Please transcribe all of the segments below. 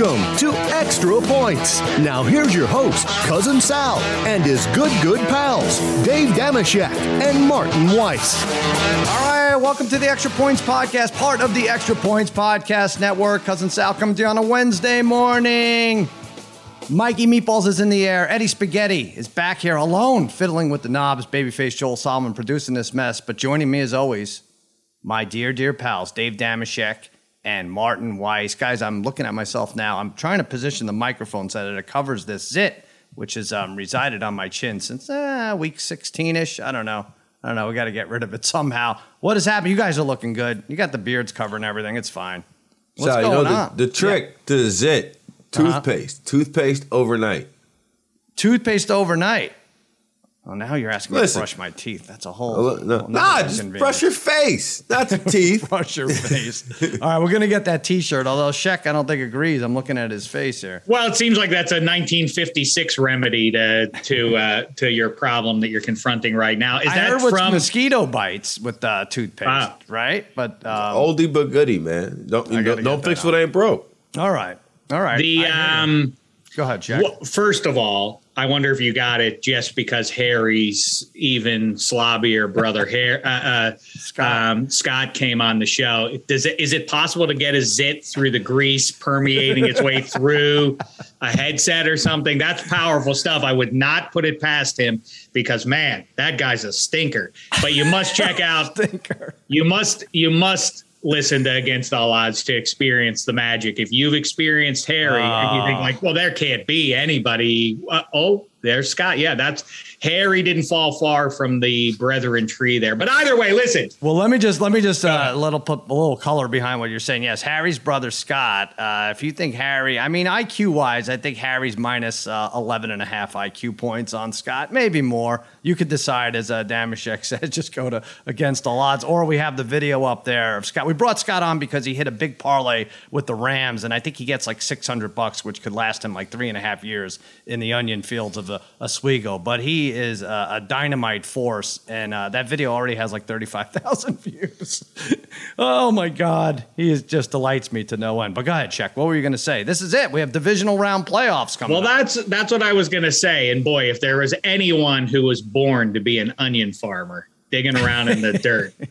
Welcome to Extra Points. Now here's your host, Cousin Sal, and his good, good pals, Dave Damashek and Martin Weiss. All right, welcome to the Extra Points Podcast, part of the Extra Points Podcast Network. Cousin Sal coming to you on a Wednesday morning. Mikey Meatballs is in the air. Eddie Spaghetti is back here alone, fiddling with the knobs. Babyface Joel Solomon producing this mess. But joining me as always, my dear, dear pals, Dave Damashek and Martin Weiss. Guys, I'm looking at myself now. I'm trying to position the microphone so that it covers this zit, which has um, resided on my chin since uh, week 16 ish. I don't know. I don't know. We got to get rid of it somehow. What has happened? You guys are looking good. You got the beards covering everything. It's fine. What's So, you going know, the, on? the trick to the zit, Uh-huh. toothpaste. Toothpaste overnight. Toothpaste overnight. Oh, now you're asking me to brush my teeth. That's a whole. Oh, no, whole nah, nother just brush your face, not the teeth. brush your face. All right, we're gonna get that T-shirt. Although Sheck, I don't think agrees. I'm looking at his face here. Well, it seems like that's a 1956 remedy to to uh, to your problem that you're confronting right now. Is I that heard what's from? mosquito bites with uh, toothpaste, Ah. right? But um, Oldie but goodie, man. Don't I gotta don't, don't fix that what ain't broke. all right, all right. the I hear you. um, go ahead, Sheck. well, first of all, I wonder if you got it just because Harry's even slobbier brother, Harry, uh, uh, Scott. Um, Scott came on the show. Does it is it possible to get a zit through the grease permeating its way through a headset or something? That's powerful stuff. I would not put it past him because man, that guy's a stinker. But you must check out Thinker. you must you must listen to Against All Odds to experience the magic. If you've experienced Harry and you think Oh. like, well, there can't be anybody. Uh, oh, there's Scott. Yeah, that's Harry didn't fall far from the brethren tree there. But either way, listen. Well, let me just let me just uh, little put a little color behind what you're saying. Yes, Harry's brother Scott. Uh, if you think Harry, I mean IQ wise, I think Harry's minus uh, 11 and a half IQ points on Scott, maybe more. You could decide, as uh, Damashek said, just go to against the odds, or we have the video up there of Scott. We brought Scott on because he hit a big parlay with the Rams, and I think he gets like 600 bucks, which could last him like three and a half years in the onion fields of the Oswego. But he is uh, a dynamite force, and uh, that video already has like 35,000 views. oh my God, he is just delights me to no end. But go ahead, check. What were you going to say? This is it. We have divisional round playoffs coming. Well, up. that's that's what I was going to say. And boy, if there was anyone who was born to be an onion farmer, digging around in the dirt.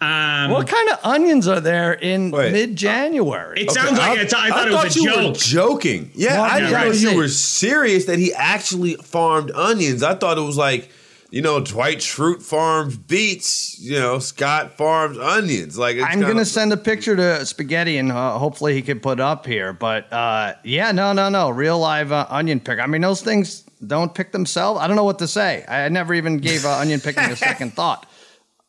Um, what kind of onions are there in Wait. mid-January? it sounds like it's, I thought it was a you joke. were joking. Yeah, Well, I yeah, didn't right. know you were serious that he actually farmed onions. I thought it was like, you know, Dwight Schrute farms beets. You know, Scott farms onions. Like it's I'm kinda- gonna send a picture to Spaghetti and uh, hopefully he could put up here. But uh, yeah, no, no, no, real live uh, onion pick. I mean, those things don't pick themselves. I don't know what to say. I never even gave uh, onion picking a second thought.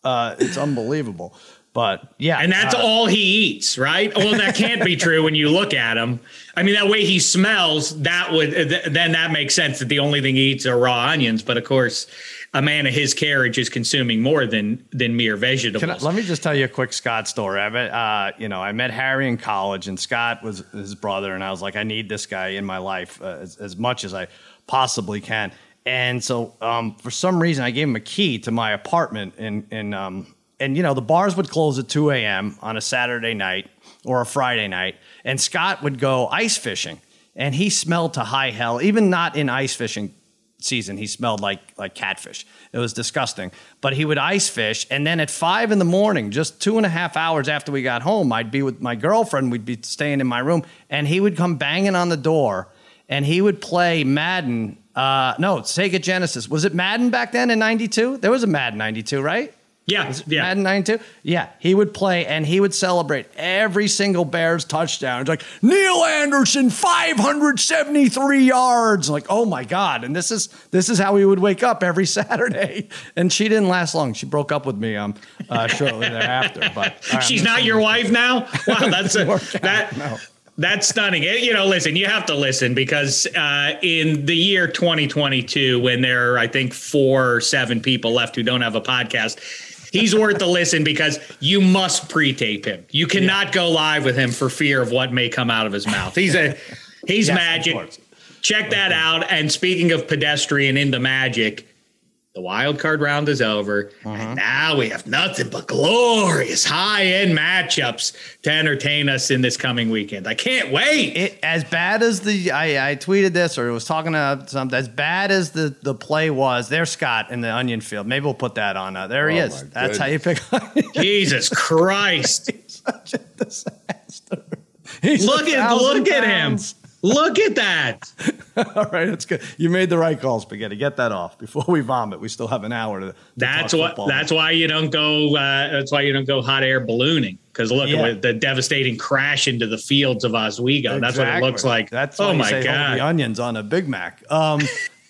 Uh, it's unbelievable. But yeah, And that's uh, all he eats, right? Well, that can't be true when you look at him. I mean, that way he smells, that would th- then that makes sense that the only thing he eats are raw onions. But of course, a man of his carriage is consuming more than than mere vegetables. Can I, let me just tell you a quick Scott story. I met, uh, you know, I met Harry in college, and Scott was his brother, and I was like, I need this guy in my life uh, as, as much as I possibly can. And so, um, for some reason, I gave him a key to my apartment, and and um, and you know, the bars would close at two a.m. on a Saturday night or a Friday night, and Scott would go ice fishing, and he smelled to high hell, even not in ice fishing season he smelled like like catfish it was disgusting but he would ice fish and then at five in the morning just two and a half hours after we got home i'd be with my girlfriend we'd be staying in my room and he would come banging on the door and he would play madden uh, no sega genesis was it madden back then in 92 there was a madden 92 right yeah, yeah. Madden 92? Yeah, he would play and he would celebrate every single Bears touchdown. It's like, Neal Anderson, 573 yards. Like, oh my God. And this is this is how we would wake up every Saturday. And she didn't last long. She broke up with me um uh, shortly thereafter. But right, She's not your wife now. Wow, that's a, that. no. That's stunning. You know, listen, you have to listen because uh, in the year 2022, when there are, I think, four or seven people left who don't have a podcast, he's worth the listen because you must pre-tape him. You cannot go live with him for fear of what may come out of his mouth. He's a he's Yes, magic. Check that out. And speaking of pedestrian into magic, The wild card round is over, Uh-huh. and now we have nothing but glorious high end matchups to entertain us in this coming weekend. I can't wait. It as bad as the I, I tweeted this or was talking to something as bad as the the play was. There's Scott in the onion field. Maybe we'll put that on. Uh, there he Oh, is. my That's how you pick. Jesus Christ! such a disaster. He's Look a at thousand look at him! Pounds. Look at that! All right, that's good. You made the right call, spaghetti. Get that off before we vomit. We still have an hour to. to That's what. football. That's why you don't go. Uh, that's why you don't go hot air ballooning. Because look Yeah. at the devastating crash into the fields of Oswego. That's what it looks like. That's why oh you my say god! the onions on a Big Mac. Um,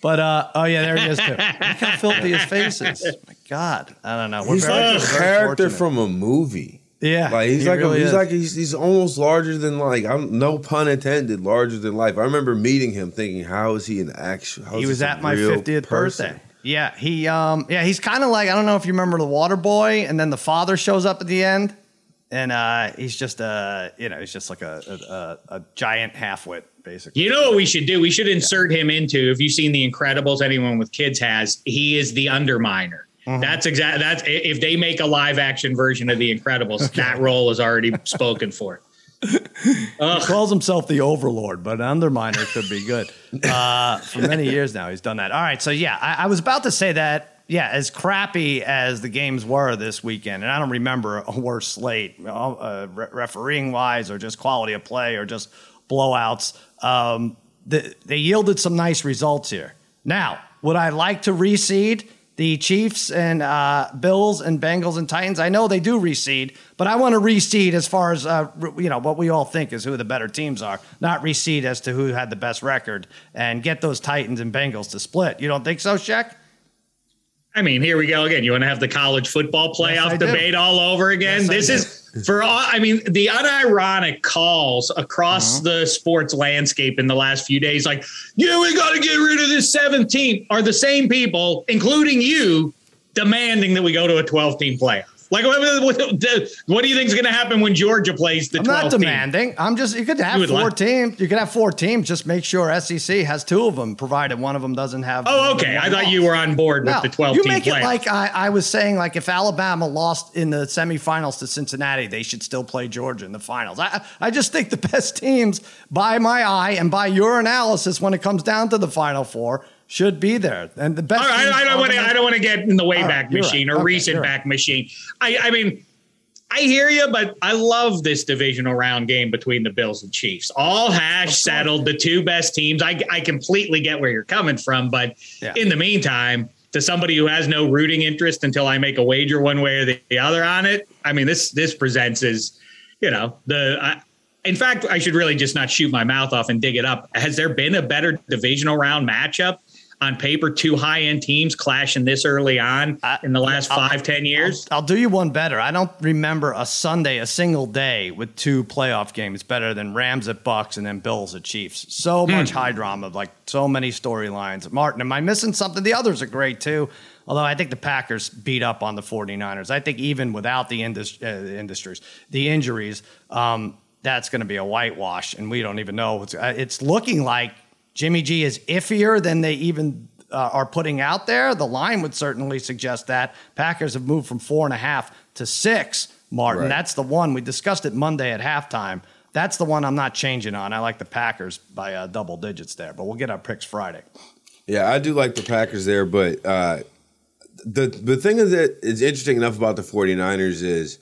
but uh, oh yeah, there he is too. Look how filthy his face is. My God, I don't know. We're He's very- like a character fortunate. from a movie. Yeah. Like he's he like really a, he's is. like he's, he's almost larger than like I'm no pun intended larger than life. I remember meeting him thinking how is he an actual? he was at my 50th birthday. Yeah, he um yeah, he's kind of like I don't know if you remember the Water Boy and then the father shows up at the end and uh he's just uh you know, he's just like a a, a, a giant halfwit basically. You know what we should do? We should insert him into. If you've seen The Incredibles, anyone with kids has. He is the Underminer. Mm-hmm. That's exact. That's if they make a live action version of The Incredibles, that role is already spoken for. He calls himself the Overlord, but Underminer could be good. Uh, for many years now, he's done that. All right, so yeah, I, I was about to say that. Yeah, as crappy as the games were this weekend, and I don't remember a worse slate, uh, re- refereeing wise, or just quality of play, or just blowouts. Um, the, they yielded some nice results here. Now, would I like to reseed the Chiefs and uh, Bills and Bengals and Titans? I know they do reseed, but I want to reseed as far as uh, you know what we all think is who the better teams are, not reseed as to who had the best record, and get those Titans and Bengals to split. You don't think so, Shaq? I mean, here we go again. You want to have the college football playoff do. debate all over again? Yes, this do. is for all. I mean, the unironic calls across Uh-huh. the sports landscape in the last few days, like, yeah, we got to get rid of this 17, are the same people, including you, demanding that we go to a 12 team playoff. Like, what, do you think is going to happen when Georgia plays the I'm 12 not team? demanding. I'm just you could have You four like- teams. You could have four teams. Just make sure SEC has two of them, provided one of them doesn't have. Oh, okay. I thought you were on board with No, the 12 you make playoff. it like I, I was saying, like if Alabama lost in the semifinals to Cincinnati, they should still play Georgia in the finals. I, I just think the best teams, by my eye and by your analysis, when it comes down to the Final Four, should be there. And the best. Right, I don't want to. I don't want to get in the Wayback ah, All right, machine right. or Okay, recent back machine. I, I mean, I hear you, but I love this divisional round game between the Bills and Chiefs. All hash settled. The two best teams. I, I completely get where you're coming from, but Yeah. in the meantime, to somebody who has no rooting interest until I make a wager one way or the, the other on it, I mean, this this presents as you know the. I, in fact, I should really just not shoot my mouth off and dig it up. Has there been a better divisional round matchup on paper? Two high end teams clashing this early on I- in the last I'll- five, ten years. I'll do you one better. I don't remember a Sunday, a single day with two playoff games better than Rams at Bucks and then Bills at Chiefs. So much high drama, like so many storylines. Martin, am I missing something? The others are great too. Although I think the Packers beat up on the 49ers. I think even without the indus- uh, industries, the injuries, um, that's going to be a whitewash, and we don't even know. It's, uh, it's looking like Jimmy G is iffier than they even uh, are putting out there. The line would certainly suggest that. Packers have moved from four and a half to six, Martin. Right. That's the one. We discussed it Monday at halftime. That's the one I'm not changing on. I like the Packers by uh, double digits there, but we'll get our picks Friday. Yeah, I do like the Packers there, but uh, the the thing that is interesting enough about the 49ers is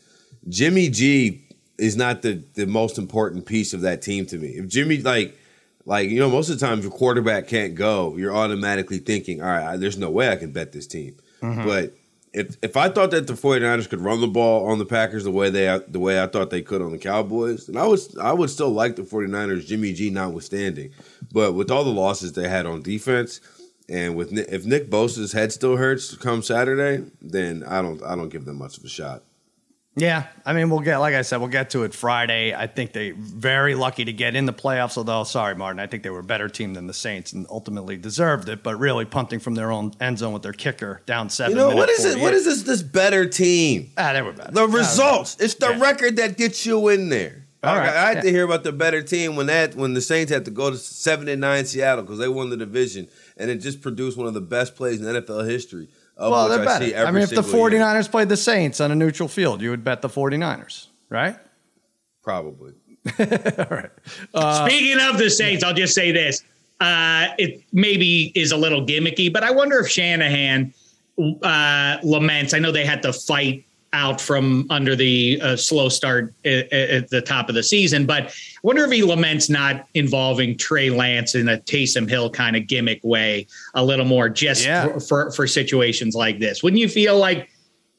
Jimmy G is not the the most important piece of that team to me. If Jimmy like like you know most of the time if your quarterback can't go, you're automatically thinking, all right, there's no way I can bet this team. Mm-hmm. But if if I thought that the 49ers could run the ball on the Packers the way they the way I thought they could on the Cowboys, then I was I would still like the 49ers Jimmy G notwithstanding. But with all the losses they had on defense and with if Nick Bosa's head still hurts come Saturday, then I don't I don't give them much of a shot. Yeah, I mean, we'll get like I said, we'll get to it Friday. I think they very lucky to get in the playoffs. Although, sorry, Martin, I think they were a better team than the Saints and ultimately deserved it. But really, punting from their own end zone with their kicker down seven. You know what is it? What 48. is this this better team? Ah, they were better. The Ah, results. It's the Yeah. record that gets you in there. All I, right, I had to hear about the better team when that when the Saints had to go to seven and nine Seattle because they won the division and it just produced one of the best plays in NFL history. Of well, which they're I see better. every I mean, if the single year. 49ers played the Saints on a neutral field, you would bet the 49ers, right? probably. All right. Speaking of the Saints, I'll just say this. Uh, it maybe is a little gimmicky, but I wonder if Shanahan uh, laments. I know they had to fight out from under the uh, slow start at, at the top of the season, but I wonder if he laments not involving Trey Lance in a Taysom Hill kind of gimmick way a little more just Yeah. for, for, for situations like this. Wouldn't you feel like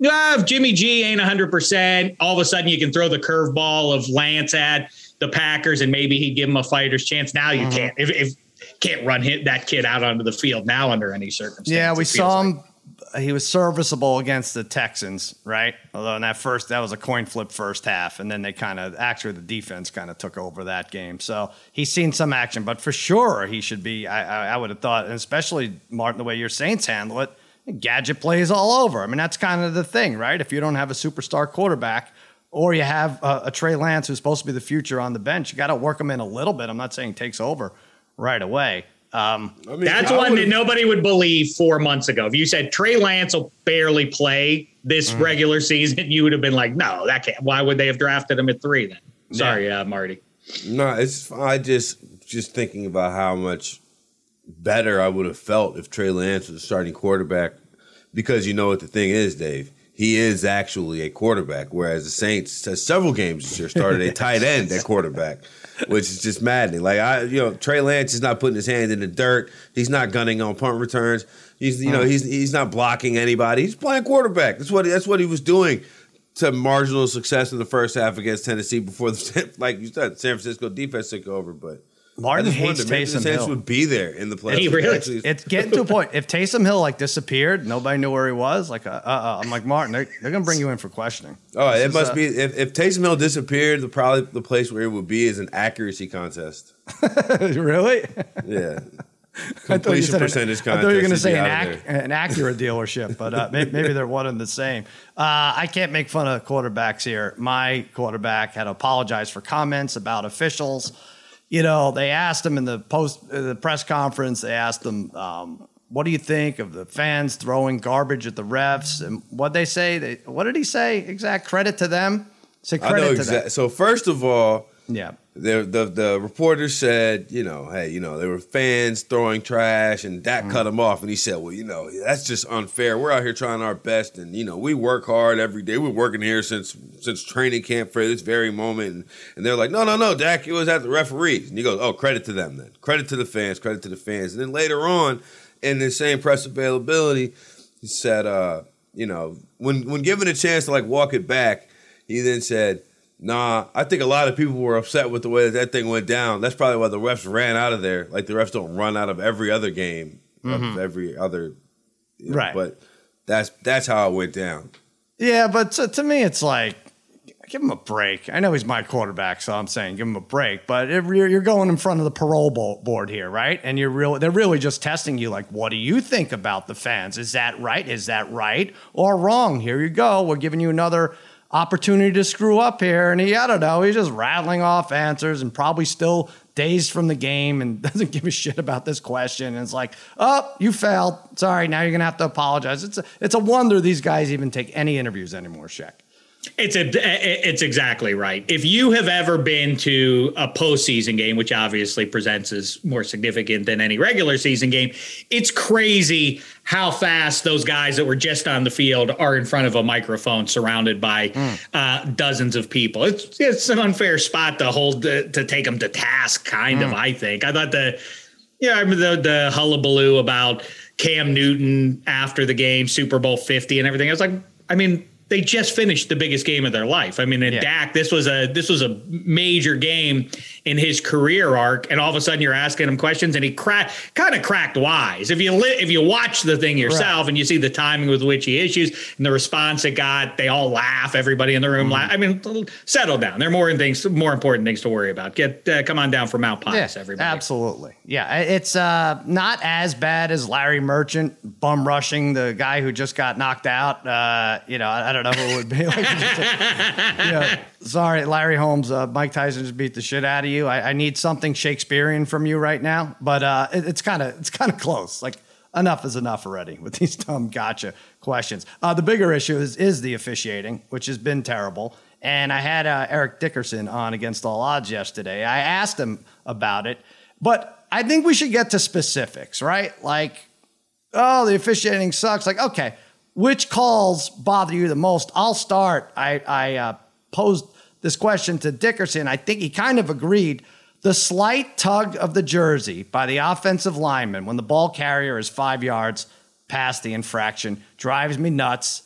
ah, if Jimmy G ain't 100%, all of a sudden you can throw the curveball of Lance at the Packers and maybe he'd give him a fighter's chance. Now you can't. If, if can't run hit that kid out onto the field now under any circumstance. Yeah, we saw like. He was serviceable against the Texans, right? Although in that first, that was a coin flip first half, and then they kind of actually the defense kind of took over that game. So he's seen some action, but for sure he should be. I, I, I would have thought, and especially Martin, the way your Saints handle it, gadget plays all over. I mean, that's kind of the thing, right? If you don't have a superstar quarterback. Or you have a, a Trey Lance who's supposed to be the future on the bench. You got to work him in a little bit. I'm not saying takes over right away. Um, I mean, That's I one that nobody would believe four months ago. If you said Trey Lance will barely play this Mm. regular season, you would have been like, no, that can't. Why would they have drafted him at three then? Sorry, uh, Marty. No, it's I just just thinking about how much better I would have felt if Trey Lance was a starting quarterback, because you know what the thing is, Dave. He is actually a quarterback, whereas the Saints has several games this year started a tight end at quarterback, which is just maddening. Like I, you know, Trey Lance is not putting his hand in the dirt. He's not gunning on punt returns. He's, you know, mm. he's he's not blocking anybody. He's playing quarterback. That's what that's what he was doing to marginal success in the first half against Tennessee before the like you said, San Francisco defense took over. But Martin I just hates wondered maybe Taysom Hill. would be there in the playoffs. He really- Actually, It's getting to a point. If Taysom Hill like disappeared, nobody knew where he was. Like, uh, uh, uh, I'm like Martin. They're, they're gonna bring you in for questioning. oh, it is, must uh, be if, if Taysom Hill disappeared, the probably the place where it would be is an accuracy contest. really? Yeah, I thought you completion said an- percentage contest. I thought you were going to he'd say be an, out of ac- there. an Acura dealership, but uh, maybe, maybe they're one and the same. Uh, I can't make fun of quarterbacks here. My quarterback had to apologize for comments about officials. You know, they asked him in the post uh, the press conference. They asked him, um, "What do you think of the fans throwing garbage at the refs?" And what they say? They, what did he say? Exact credit to them. Say I credit know to exactly. So first of all. Yeah. The the the reporter said, you know, hey, you know, there were fans throwing trash, and Dak cut him off, and he said, well, you know, that's just unfair. We're out here trying our best, and you know, we work hard every day. We're working here since since training camp for this very moment, and, and they're like, no, no, no, Dak, it was at the referees, and he goes, oh, credit to them then, credit to the fans, credit to the fans, and then later on, in the same press availability, he said, uh, you know, when when given a chance to like walk it back, he then said. Nah, I think a lot of people were upset with the way that that thing went down. That's probably why the refs ran out of there. Like the refs don't run out of every other game of mm-hmm. every other, you know, Right. But that's that's how it went down. Yeah, but to, to me, it's like give him a break. I know he's my quarterback, so I'm saying give him a break. But if you're, you're going in front of the parole board here, right? And you're really they're really just testing you. Like, what do you think about the fans? Is that right? Is that right or wrong? Here you go. We're giving you another opportunity to screw up here. And he, I don't know, he's just rattling off answers and probably still dazed from the game and doesn't give a shit about this question. And it's like, oh, you failed. Sorry, now you're gonna have to apologize. It's a, it's a wonder these guys even take any interviews anymore, Shaq. It's a, it's exactly right. If you have ever been to a postseason game, which obviously presents as more significant than any regular season game, it's crazy how fast those guys that were just on the field are in front of a microphone, surrounded by uh, dozens of people. It's it's an unfair spot to hold to, to take them to task, kind of. I think. I thought the yeah, I remember the, the hullabaloo about Cam Newton after the game, Super Bowl 50 and everything. I was like, I mean, they just finished the biggest game of their life. I mean, in Yeah. Dak, this was a this was a major game in his career arc, and all of a sudden you're asking him questions, and he crack kind of cracked wise. If you li- if you watch the thing yourself and you see the timing with which he issues and the response it got, they all laugh. Everybody in the room laugh. I mean, settle down. There are more things, more important things to worry about. Get uh, come on down from Mount Pious, everybody. Absolutely. Yeah, it's uh, not as bad as Larry Merchant bum rushing the guy who just got knocked out. Uh, you know, I, I don't know who it would be. Like, you know, sorry, Larry Holmes. Uh, Mike Tyson just beat the shit out of you. I, I need something Shakespearean from you right now, but uh, it, it's kind of it's kind of close. Like enough is enough already with these dumb gotcha questions. Uh, the bigger issue is, is the officiating, which has been terrible. And I had uh, Eric Dickerson on against all odds yesterday. I asked him about it, but I think we should get to specifics, right? Like, oh, the officiating sucks. Like, okay, which calls bother you the most? I'll start. I, I uh, posed this question to Dickerson. I think he kind of agreed. The slight tug of the jersey by the offensive lineman when the ball carrier is five yards past the infraction drives me nuts.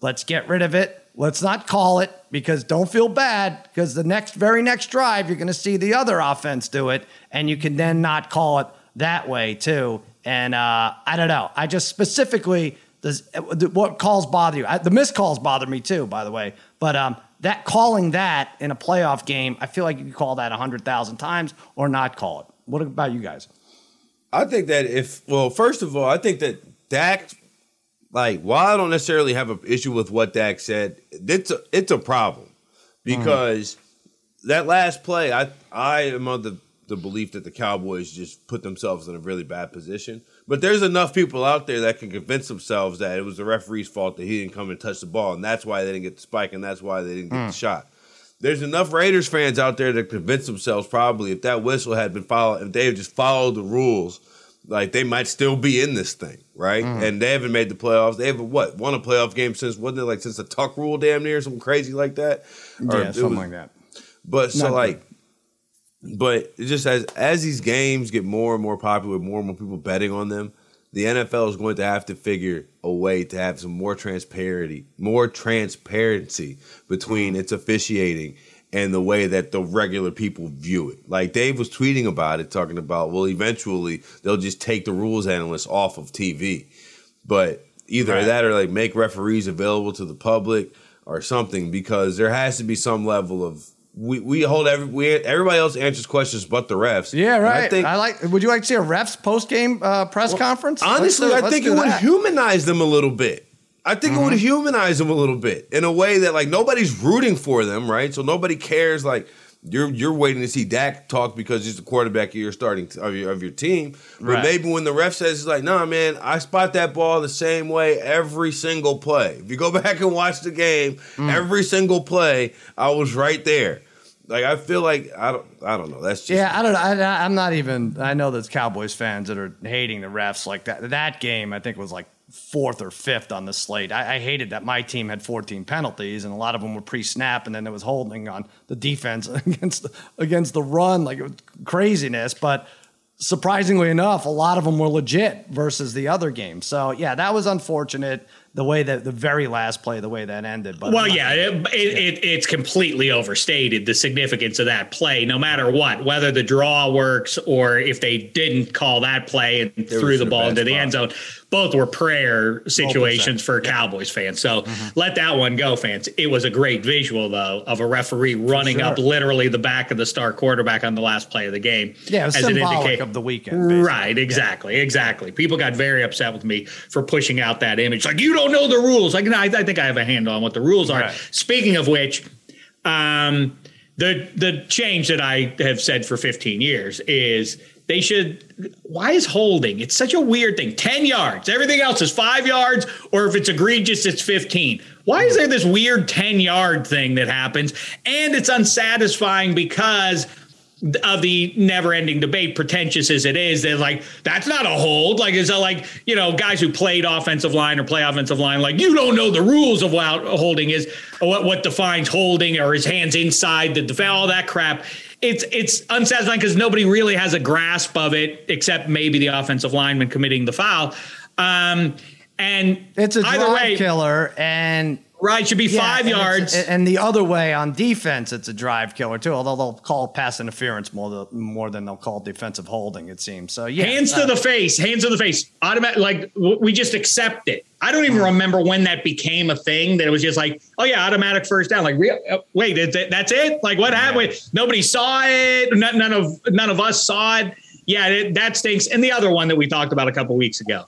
Let's get rid of it. Let's not call it because don't feel bad because the next very next drive you're going to see the other offense do it and you can then not call it that way too. And uh, I don't know. I just specifically does what calls bother you? I, the missed calls bother me too, by the way. But um, that calling that in a playoff game, I feel like you can call that hundred thousand times or not call it. What about you guys? I think that if well, first of all, I think that Dak, like, while I don't necessarily have an issue with what Dak said, it's a it's a problem because mm. that last play, I I am of the the belief that the Cowboys just put themselves in a really bad position. But there's enough people out there that can convince themselves that it was the referee's fault that he didn't come and touch the ball, and that's why they didn't get the spike, and that's why they didn't get mm. the shot. There's enough Raiders fans out there to convince themselves probably if that whistle had been followed, if they had just followed the rules, like they might still be in this thing, right? Mm. And they haven't made the playoffs. They haven't what won a playoff game since wasn't it like since the Tuck rule, damn near something crazy like that. Or yeah, something was, like that. But so Not like. Good but it just as as these games get more and more popular, more and more people betting on them, the NFL is going to have to figure a way to have some more transparency, more transparency between its officiating and the way that the regular people view it. Like Dave was tweeting about it, talking about, well, eventually they'll just take the rules analysts off of TV. But either right. that or like make referees available to the public or something because there has to be some level of we, we hold every we, everybody else answers questions but the refs. Yeah, right. I, think, I like. Would you like to see a refs post game uh, press well, conference? Honestly, do, I think it would humanize them a little bit. I think mm-hmm. it would mm-hmm. humanize them a little bit in a way that like nobody's rooting for them, right? So nobody cares. Like you're you're waiting to see Dak talk because he's the quarterback of your starting t- of, your, of your team. But right. maybe when the ref says it's like, nah, man, I spot that ball the same way every single play. If you go back and watch the game, mm. every single play, I was right there. Like I feel like I don't I don't know. That's just yeah. I don't. I, I'm not even. I know there's Cowboys fans that are hating the refs like that. That game I think was like fourth or fifth on the slate. I, I, hated that my team had 14 penalties, and a lot of them were pre-snap, and then there was holding on the defense against the, against the run, like it was craziness. But surprisingly enough, a lot of them were legit versus the other game. So yeah, that was unfortunate the way that the very last play, the way that ended. But well, yeah, it, it, it, it's completely overstated the significance of that play. No matter what, whether the draw works or if they didn't call that play and threw the ball into the end zone, both were prayer situations for Cowboys fans. So mm-hmm. let that one go, fans. It was a great visual though of a referee running sure. up literally the back of the star quarterback on the last play of the game. Yeah, as an indicator of the weekend. Basically. Right, exactly, yeah. exactly. People got very upset with me for pushing out that image. Like you don't know the rules. Like no, I, I think I have a handle on what the rules are. Right. Speaking of which, um, the the change that I have said for 15 years is they should. Why is holding? It's such a weird thing. 10 yards. Everything else is five yards, or if it's egregious, it's 15. Why is there this weird 10 yard thing that happens? And it's unsatisfying because of the never ending debate, pretentious as it is, they're like, that's not a hold. Like, is that like, you know, guys who played offensive line or play offensive line, like, you don't know the rules of what holding is, or what, what defines holding or his hands inside the defense, all that crap it's it's unsatisfying because nobody really has a grasp of it except maybe the offensive lineman committing the foul. Um, and it's a drive way, killer, and Right, should be yeah, five and yards. And the other way on defense, it's a drive killer too. Although they'll call pass interference more more than they'll call defensive holding. It seems so. Yeah, hands uh, to the face, hands to the face. Automatic, like we just accept it. I don't even mm. remember when that became a thing. That it was just like, oh yeah, automatic first down. Like, real, uh, wait, that's it. Like, what happened? Nobody saw it. None, none, of none of us saw it. Yeah, that stinks. And the other one that we talked about a couple weeks ago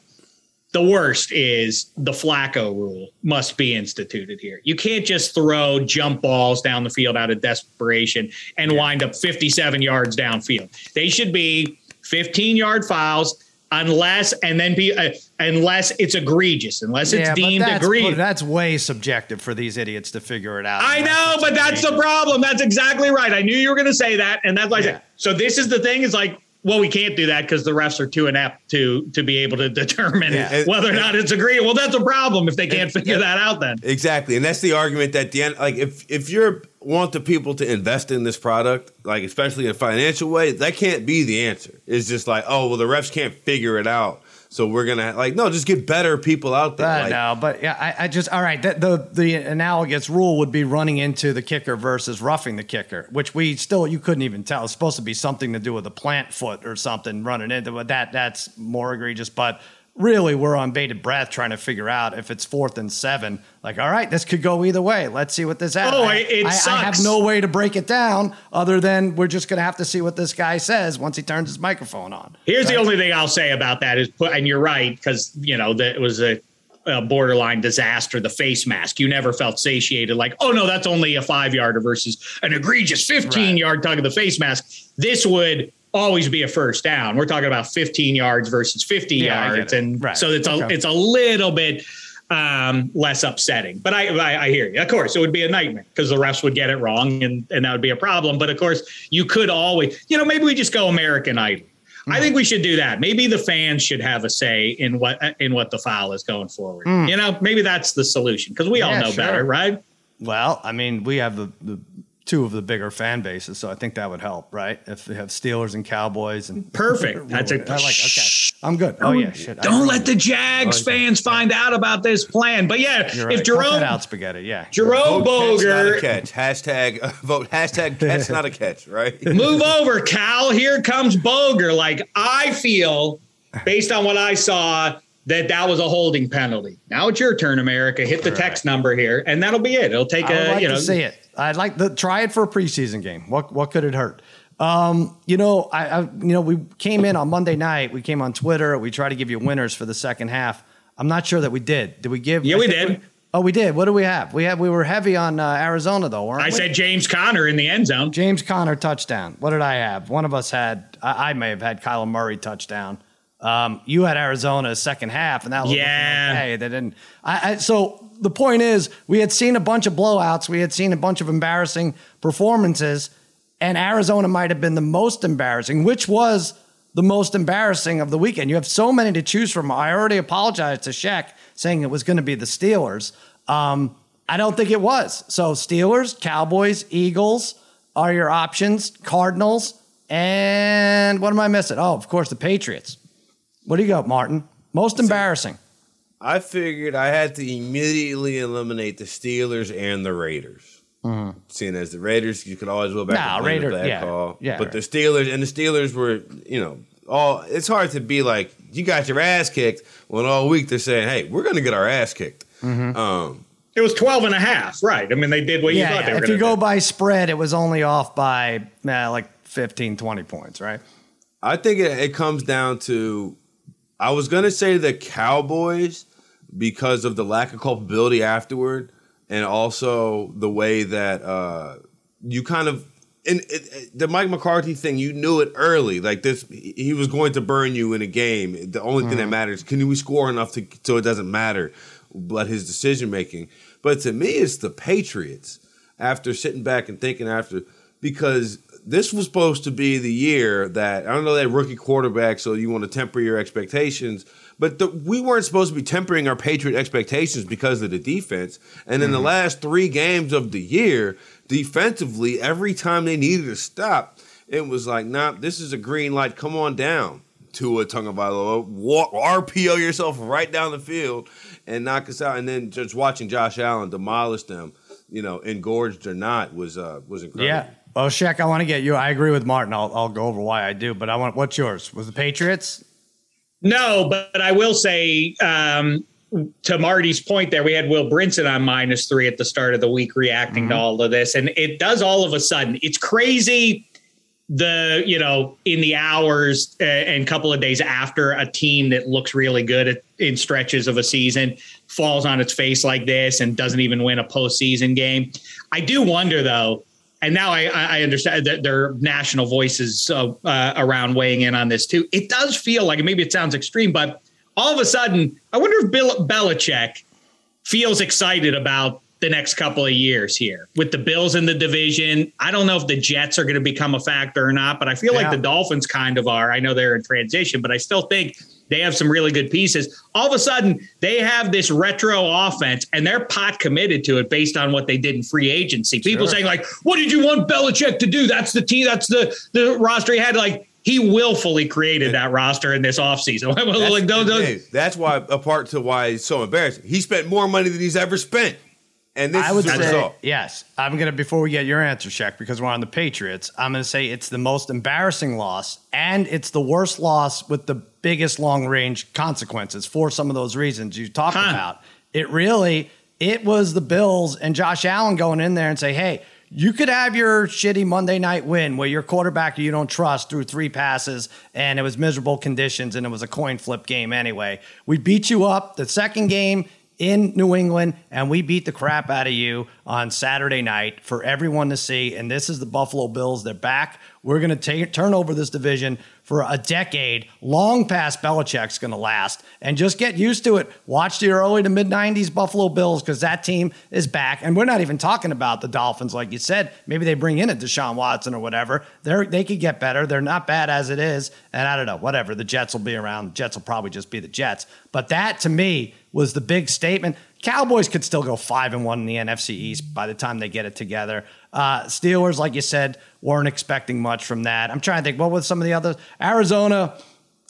the worst is the Flacco rule must be instituted here. You can't just throw jump balls down the field out of desperation and wind up 57 yards downfield. They should be 15 yard fouls. unless and then be uh, unless it's egregious, unless it's Yeah, deemed that's, egregious. That's way subjective for these idiots to figure it out. I know, but that's the problem. That's exactly right. I knew you were going to say that, and that's why I said. So this is the thing: is like, well, we can't do that because the refs are too inept to to be able to determine Yeah. whether or not it's agreed. Well, that's a problem if they can't figure that out. Then Exactly, and that's the argument that the end. Like, if if you're want the people to invest in this product, like especially in a financial way, that can't be the answer. It's just like, oh well, the refs can't figure it out, so we're gonna like no, just get better people out there. I like, know, but yeah, I, I just all right. That, the the analogous rule would be running into the kicker versus roughing the kicker, which we still you couldn't even tell. It's supposed to be something to do with a plant foot or something running into, but that that's more egregious. But really, we're on bated breath trying to figure out if it's fourth and seven. Like, all right, this could go either way. Let's see what this happens. Oh, I, it- it I, I have no way to break it down other than we're just gonna have to see what this guy says once he turns his microphone on. here's the only thing I'll say about that is put, and you're right because you know that it was a. A borderline disaster, the face mask. You never felt satiated, like, oh no, that's only a five yarder versus an egregious 15 Right. yard tug of the face mask. This would always be a first down. We're talking about 15 yards versus 50 Yeah, yards. And Right. so it's a Okay. it's a little bit um, less upsetting. But I, I I hear you. Of course, it would be a nightmare because the refs would get it wrong and, and that would be a problem. But of course, you could always, you know, maybe we just go American Idol. I think we should do that. Maybe the fans should have a say in what in what the foul is going forward. You know, maybe that's the solution because we all Hmm. Know sure. better, right? Well, I mean, we have the, the two of the bigger fan bases, so I think that would help, right? If we have Steelers and Cowboys and Perfect. That's a- I like. Okay, I'm good. Oh yeah, shit. Don't let the Jags Oh, yeah. fans find out about this plan. But yeah, You're if right. Jerome out spaghetti, yeah. Jerome vote catch, not a Boger catch. Hashtag uh, vote hashtag catch, not a catch. Right? move over, Cal. Here comes Boger. Like I feel, based on what I saw, that that was a holding penalty. Now it's your turn, America. Hit the text number here, and that'll be it. It'll take a like you know. see it. I'd like to try it for a preseason game. What what could it hurt? Um, you know, I, I you know we came in on Monday night. We came on Twitter. We tried to give you winners for the second half. I'm not sure that we did. Did we give? Yeah, I we did. oh, we did. What do we have? We have. We were heavy on uh, Arizona though, weren't I we? said James Conner in the end zone. James Conner touchdown. What did I have? One of us had. I, I may have had Kyler Murray touchdown. Um, you had Arizona second half, and that was Yeah. okay. They didn't. I, I, so the point is, we had seen a bunch of blowouts. We had seen a bunch of embarrassing performances, and Arizona might have been the most embarrassing. Which was the most embarrassing of the weekend? You have so many to choose from. I already apologized to Shaq saying it was going to be the Steelers. Um, I don't think it was. So Steelers, Cowboys, Eagles are your options. Cardinals, and what am I missing? Oh, of course, the Patriots. What do you got, Martin? Most embarrassing. I figured I had to immediately eliminate the Steelers and the Raiders. Seeing as the Raiders, you could always go back Nah, and blame Raider- the bad yeah, call. yeah, but right. the Steelers and the Steelers were, you know, all. It's hard to be like you got your ass kicked when all week they're saying, "Hey, we're going to get our ass kicked." Mm-hmm. Um, It was 12 and a half, right? I mean, they did what you thought yeah. they were if you go do. by spread, it was only off by uh, like 15, 20 points, right? I think it, it comes down to I was gonna say the Cowboys because of the lack of culpability afterward, and also the way that uh, you kind of and it, it- the Mike McCarthy thing. You knew it early, like this. He he was going to burn you in a game. The only thing that matters can we score enough to so it doesn't matter, but his decision making. But to me, it's the Patriots. After sitting back and thinking after because this was supposed to be the year that I don't know that rookie quarterback, so you want to temper your expectations. But the, we weren't supposed to be tempering our Patriot expectations because of the defense. And in the last three games of the year, defensively, every time they needed to stop, it was like, nah, this is a green light. Come on down to a Tagovailoa. Walk, RPO yourself right down the field and knock us out. And then just watching Josh Allen demolish them, you know, engorged or not, was uh, was incredible. Yeah. Well, Shaq, I want to get you. I agree with Martin. I'll, I'll go over why I do, but I want what's yours? Was the Patriots? No, but I will say um, to Marty's point there, we had Will Brinson on minus three at the start of the week reacting to all of this. And it does all of a sudden. It's crazy the, you know, in the hours uh, and couple of days after a team that looks really good at, in stretches of a season falls on its face like this and doesn't even win a postseason game. I do wonder though, and now I, I understand that there are national voices uh, uh, around weighing in on this too. It does feel like, maybe it sounds extreme, but all of a sudden, I wonder if Bill Belichick feels excited about the next couple of years here with the Bills in the division. I don't know if the Jets are going to become a factor or not, but I feel yeah. like the Dolphins kind of are. I know they're in transition, but I still think they have some really good pieces. All of a sudden, they have this retro offense and they're pot committed to it based on what they did in free agency. People sure. saying, like, what did you want Belichick to do? That's the team, that's the the roster he had. Like, he willfully created that roster in this offseason. That's, like, don't, don't. that's why a part to why it's so embarrassing. He spent more money than he's ever spent. And this I would say result. yes. I'm gonna before we get your answer check because we're on the Patriots. I'm gonna say it's the most embarrassing loss and it's the worst loss with the biggest long range consequences for some of those reasons you talked huh. about. It really it was the Bills and Josh Allen going in there and say, hey. You could have your shitty Monday night win where your quarterback you don't trust threw three passes and it was miserable conditions and it was a coin flip game anyway. We beat you up. The second game, in New England, and we beat the crap out of you on Saturday night for everyone to see. And this is the Buffalo Bills. They're back. We're going to turn over this division for a decade, long past Belichick's going to last. And just get used to it. Watch the early to mid 90s Buffalo Bills because that team is back. And we're not even talking about the Dolphins, like you said. Maybe they bring in a Deshaun Watson or whatever. They're, they could get better. They're not bad as it is. And I don't know, whatever. The Jets will be around. The Jets will probably just be the Jets. But that to me was the big statement. Cowboys could still go five and one in the NFC East by the time they get it together. Uh, Steelers, like you said, weren't expecting much from that. I'm trying to think what was some of the others. Arizona,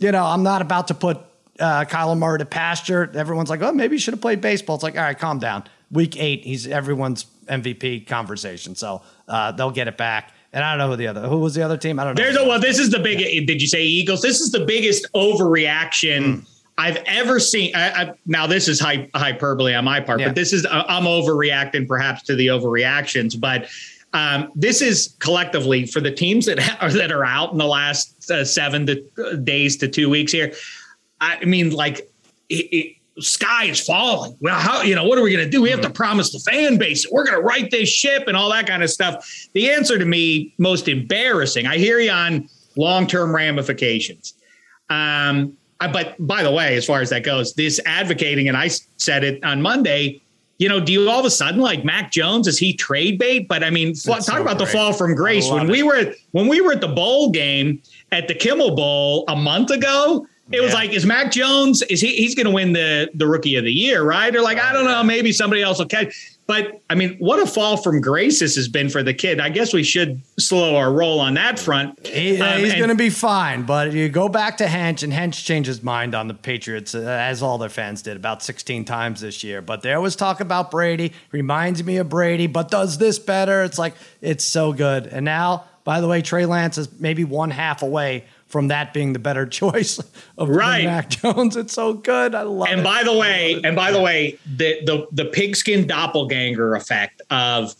you know, I'm not about to put uh, Kyler Murray to pasture. Everyone's like, oh, maybe you should have played baseball. It's like, all right, calm down. Week eight, he's everyone's MVP conversation, so uh, they'll get it back. And I don't know who the other who was the other team. I don't know. There's a well. This is the big. Did you say Eagles? This is the biggest overreaction. Mm I've ever seen. I, I, now, this is hyperbole on my part, yeah. but this is I'm overreacting perhaps to the overreactions. But um, this is collectively for the teams that are that are out in the last uh, seven to, uh, days to two weeks here. I mean, like. It, it, sky is falling. Well, how you know what are we going to do? We have to mm-hmm. promise the fan base we're going to right this ship and all that kind of stuff. The answer to me most embarrassing. I hear you on long term ramifications. Um, but by the way, as far as that goes, this advocating, and I said it on Monday, you know, do you all of a sudden like Mac Jones? Is he trade bait? But I mean, talk so about great. the fall from grace. When we were when we were at the bowl game at the Kimmel Bowl a month ago, it yeah. was like, is Mac Jones? Is he? He's going to win the the Rookie of the Year, right? Or like, I don't know, maybe somebody else will catch. But I mean, what a fall from grace this has been for the kid. I guess we should slow our roll on that front. He, um, he's going to be fine, but you go back to Hench, and Hench changed his mind on the Patriots, uh, as all their fans did, about 16 times this year. But there was talk about Brady. Reminds me of Brady, but does this better. It's like, it's so good. And now, by the way, Trey Lance is maybe one half away from that being the better choice of right. Mac Jones. It's so good. I love and it. And by the way, and by the way, the the the pigskin doppelganger effect of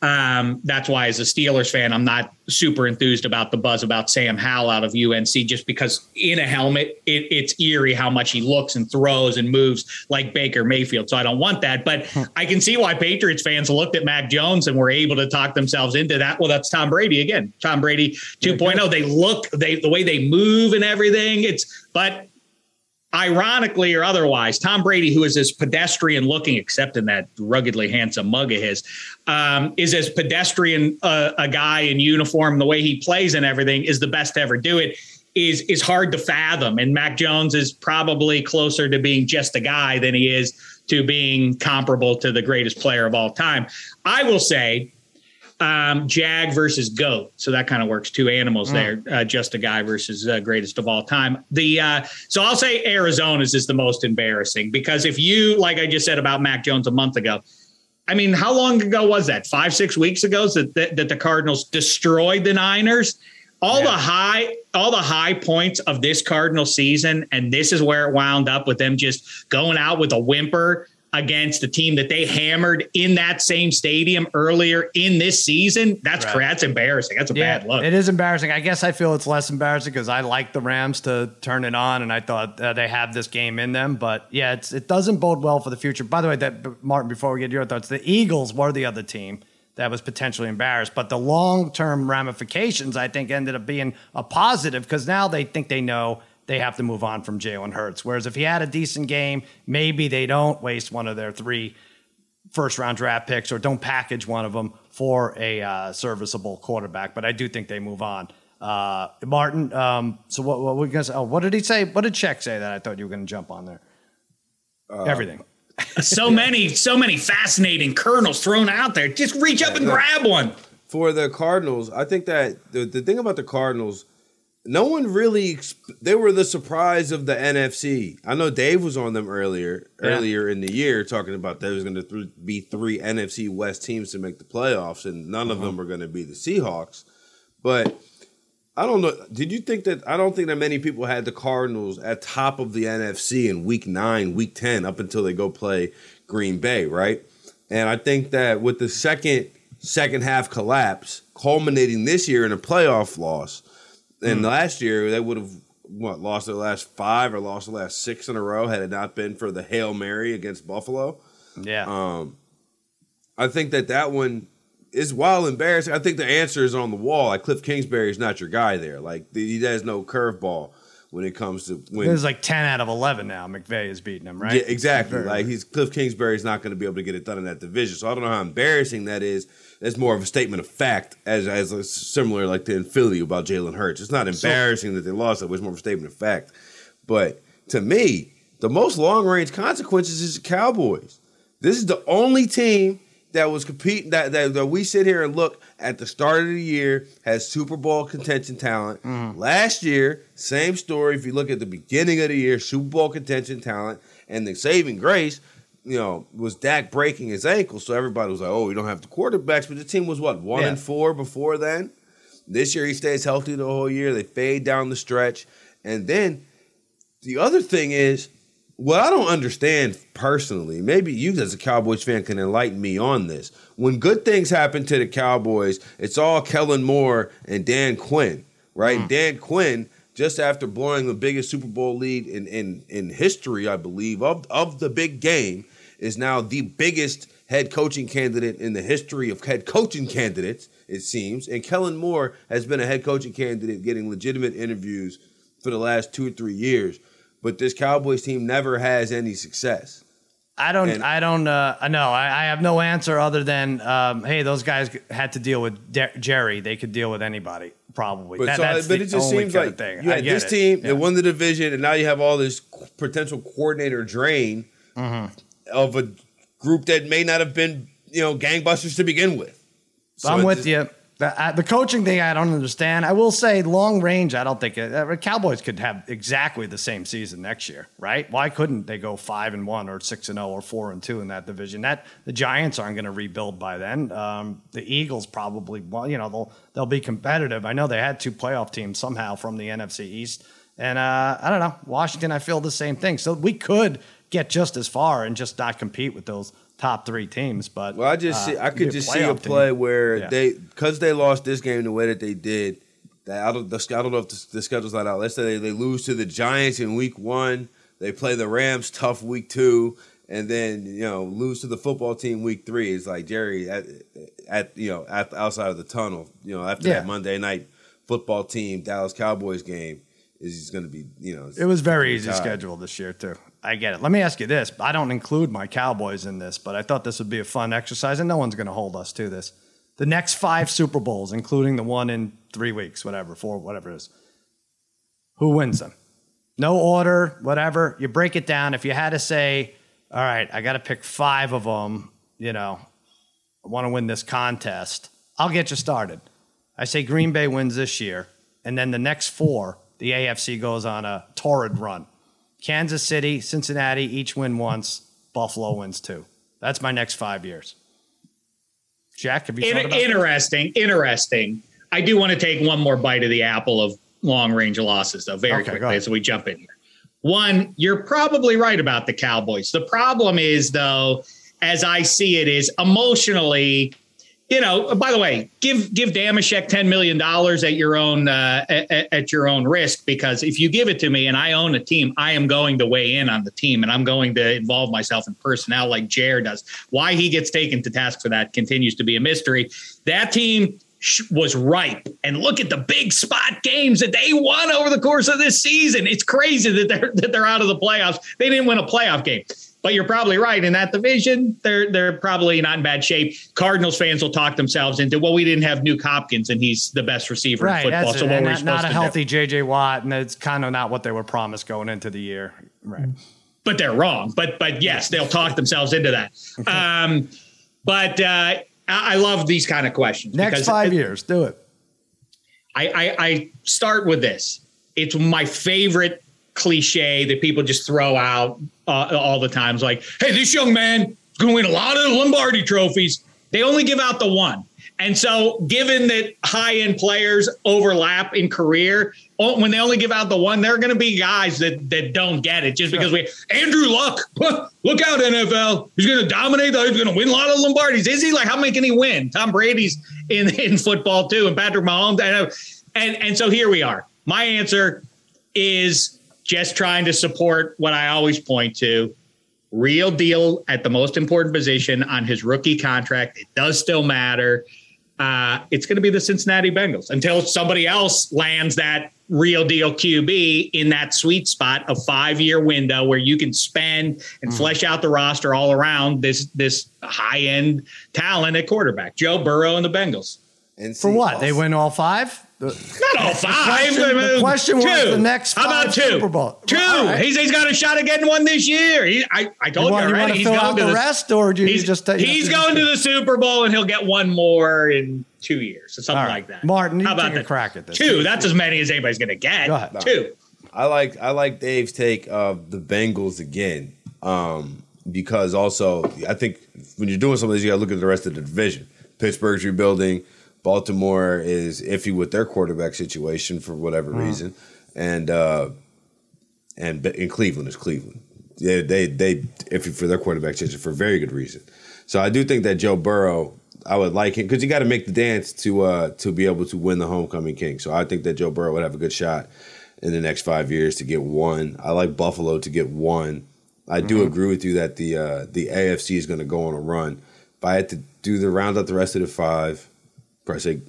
um, that's why, as a Steelers fan, I'm not super enthused about the buzz about Sam Howell out of UNC, just because in a helmet, it, it's eerie how much he looks and throws and moves like Baker Mayfield. So I don't want that. But I can see why Patriots fans looked at Mac Jones and were able to talk themselves into that. Well, that's Tom Brady again. Tom Brady 2.0. They look, they the way they move and everything. It's but ironically or otherwise, Tom Brady, who is as pedestrian looking, except in that ruggedly handsome mug of his, um, is as pedestrian uh, a guy in uniform, the way he plays and everything is the best to ever do it. Is is hard to fathom, and Mac Jones is probably closer to being just a guy than he is to being comparable to the greatest player of all time. I will say um, Jag versus goat. So that kind of works. Two animals mm. there, uh, just a guy versus uh, greatest of all time. The uh, so I'll say Arizona's is the most embarrassing because if you like I just said about Mac Jones a month ago. I mean, how long ago was that? Five, six weeks ago that, that, that the Cardinals destroyed the Niners. All yeah. the high, all the high points of this Cardinal season, and this is where it wound up with them just going out with a whimper against a team that they hammered in that same stadium earlier in this season, that's right. that's embarrassing. That's a yeah, bad look. It is embarrassing. I guess I feel it's less embarrassing because I like the Rams to turn it on, and I thought uh, they have this game in them. But yeah, it's it doesn't bode well for the future. By the way, that Martin, before we get your thoughts, the Eagles were the other team that was potentially embarrassed. But the long term ramifications, I think, ended up being a positive because now they think they know they have to move on from Jalen Hurts. Whereas if he had a decent game, maybe they don't waste one of their three first round draft picks or don't package one of them for a uh, serviceable quarterback. But I do think they move on. Uh, Martin, um, so what, what were we going to say? Oh, what did he say? What did Check say that I thought you were going to jump on there? Uh, Everything. so many, so many fascinating kernels thrown out there. Just reach up and grab one. For the Cardinals, I think that the, the thing about the Cardinals, no one really they were the surprise of the NFC. I know Dave was on them earlier yeah. earlier in the year talking about there was going to th- be three NFC West teams to make the playoffs, and none of uh-huh. them were going to be the Seahawks. But I don't know. Did you think that? I don't think that many people had the Cardinals at top of the NFC in Week Nine, Week Ten, up until they go play Green Bay, right? And I think that with the second second half collapse, culminating this year in a playoff loss, and mm. last year they would have what lost their last five or lost the last six in a row had it not been for the hail mary against Buffalo. Yeah. Um, I think that that one is while embarrassing. I think the answer is on the wall. Like Cliff Kingsbury is not your guy there. Like he has no curveball when it comes to when there's like ten out of eleven now. McVay is beating him, right? Yeah, exactly. Like he's Cliff Kingsbury is not going to be able to get it done in that division. So I don't know how embarrassing that is. That's more of a statement of fact, as as similar like to in Philly about Jalen Hurts. It's not embarrassing so, that they lost. It was more of a statement of fact. But to me, the most long range consequences is the Cowboys. This is the only team that was competing that, that, that we sit here and look at the start of the year has Super Bowl contention talent. Mm. Last year, same story. If you look at the beginning of the year, Super Bowl contention talent, and the saving grace, you know, was Dak breaking his ankle. So everybody was like, "Oh, we don't have the quarterbacks." But the team was what one yeah. and four before then. This year, he stays healthy the whole year. They fade down the stretch, and then the other thing is what I don't understand personally, maybe you as a Cowboys fan can enlighten me on this. When good things happen to the Cowboys, it's all Kellen Moore and Dan Quinn, right? Mm. Dan Quinn, just after blowing the biggest Super Bowl lead in, in, in history, I believe, of, of the big game, is now the biggest head coaching candidate in the history of head coaching candidates, it seems. And Kellen Moore has been a head coaching candidate getting legitimate interviews for the last two or three years but this Cowboys team never has any success. I don't. And, I don't. Uh, know. I, I, have no answer other than, um, hey, those guys had to deal with De- Jerry. They could deal with anybody, probably. But, that, so, but it just seems like thing. you had this it. team yeah. that won the division, and now you have all this potential coordinator drain mm-hmm. Of a group that may not have been, you know, gangbusters to begin with. So I'm with just, you. The, uh, the coaching thing, I don't understand. I will say, long range, I don't think it, uh, Cowboys could have exactly the same season next year, right? Why couldn't they go five and one or six and zero oh or four and two in that division? That the Giants aren't going to rebuild by then. Um, the Eagles probably, well, you know, they'll they'll be competitive. I know they had two playoff teams somehow from the NFC East, and uh, I don't know Washington. I feel the same thing. So we could get just as far and just not compete with those top three teams. But well, I just uh, see I could just see a play team. where yeah. they because they lost this game the way that they did. That I don't, the, I don't know if the, the schedule's not out. Let's say they, they lose to the Giants in week one. They play the Rams tough week two, and then you know lose to the football team week three. It's like Jerry at, at you know at outside of the tunnel. You know after yeah. that Monday night football team Dallas Cowboys game is going to be you know. It was very easy schedule this year too. I get it. Let me ask you this. I don't include my Cowboys in this, but I thought this would be a fun exercise, and no one's going to hold us to this. The next five Super Bowls, including the one in three weeks, whatever, four, whatever it is, who wins them? No order, whatever. You break it down. If you had to say, all right, I got to pick five of them, you know, I want to win this contest, I'll get you started. I say Green Bay wins this year, and then the next four, the AFC goes on a torrid run. Kansas City, Cincinnati each win once. Buffalo wins two. That's my next five years. Jack, have you In, interesting? This? Interesting. I do want to take one more bite of the apple of long range losses, though, very okay, quickly as we jump in here. One, you're probably right about the Cowboys. The problem is, though, as I see it, is emotionally you know, by the way, give give Damashek ten million dollars at your own uh, at, at, your own risk because if you give it to me and I own a team, I am going to weigh in on the team and I'm going to involve myself in personnel like Jerry does. Why he gets taken to task for that continues to be a mystery. That team was ripe. And look at the big spot games that they won over the course of this season. It's crazy that they're that they're out of the playoffs. They didn't win a playoff game. But you're probably right. In that division, they're they're probably not in bad shape. Cardinals fans will talk themselves into, well, we didn't have Nuk Hopkins, and he's the best receiver right, in football. so what not, not a healthy JJ Watt, and it's kind of not what they were promised going into the year. Right. But they're wrong. But but yes, they'll talk themselves into that. Um, but uh, I love these kind of questions. Next five it, years, do it. I, I, I start with this. It's my favorite cliche that people just throw out uh, all the times. Like, hey, this young man is going to win a lot of Lombardi trophies. They only give out the one. And so, given that high end players overlap in career, when they only give out the one, there are going to be guys that that don't get it just because we Andrew Luck. Look out, NFL! He's going to dominate. He's going to win a lot of Lombardies. Is he? Like, how many can he win? Tom Brady's in in football too, and Patrick Mahomes. And and, and so here we are. My answer is just trying to support what I always point to. Real deal at the most important position on his rookie contract. It does still matter uh, it's going to be the Cincinnati Bengals until somebody else lands that real deal QB in that sweet spot, a five year window where you can spend and mm. flesh out the roster all around this this high end talent at quarterback. Joe Burrow and the Bengals. And for what? They win all five? The, Not all five. The question, the question was two. the next How about two? Super Bowl. Two. Right. He's, he's got a shot of getting one this year. He, I, I told you, want, you already. he's going to the, rest, or do you just? he's going to the Super Bowl, and he'll get one more in two years or something right. like that. Martin, how about the crack at this? Two. That's as many as anybody's going to get. Go ahead. No. Two. I like I like Dave's take of the Bengals again, um, because also I think when you're doing some of this, you got to look at the rest of the division. Pittsburgh's rebuilding. Baltimore is iffy with their quarterback situation for whatever mm. reason, and uh, and in Cleveland is Cleveland. They they they iffy for their quarterback situation for very good reason. So I do think that Joe Burrow, I would like him because you got to make the dance to uh, to be able to win the homecoming king. So I think that Joe Burrow would have a good shot in the next five years to get one. I like Buffalo to get one. I do mm-hmm. agree with you that the uh, the AFC is going to go on a run. If I had to do the round out the rest of the five, I say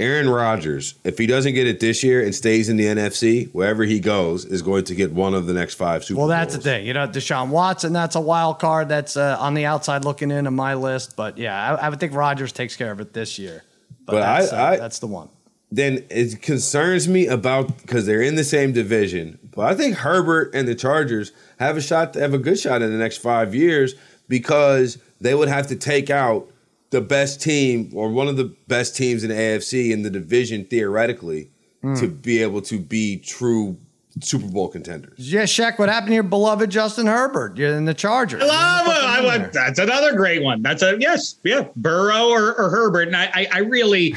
Aaron Rodgers, if he doesn't get it this year and stays in the NFC, wherever he goes, is going to get one of the next five Super Well, that's Bowls. the thing. You know, Deshaun Watson, that's a wild card that's uh, on the outside looking in on my list. But yeah, I, I would think Rodgers takes care of it this year. But, but that's, I, uh, I, that's the one. Then it concerns me about because they're in the same division. But I think Herbert and the Chargers have a shot to have a good shot in the next five years because they would have to take out – the best team or one of the best teams in the AFC in the division theoretically mm. to be able to be true Super Bowl contenders. Yeah, Shaq, what happened to your beloved Justin Herbert? You're in the Chargers. I love it. I, I, that's another great one. That's a yes, yeah, Burrow or, or Herbert. And I, I, I really,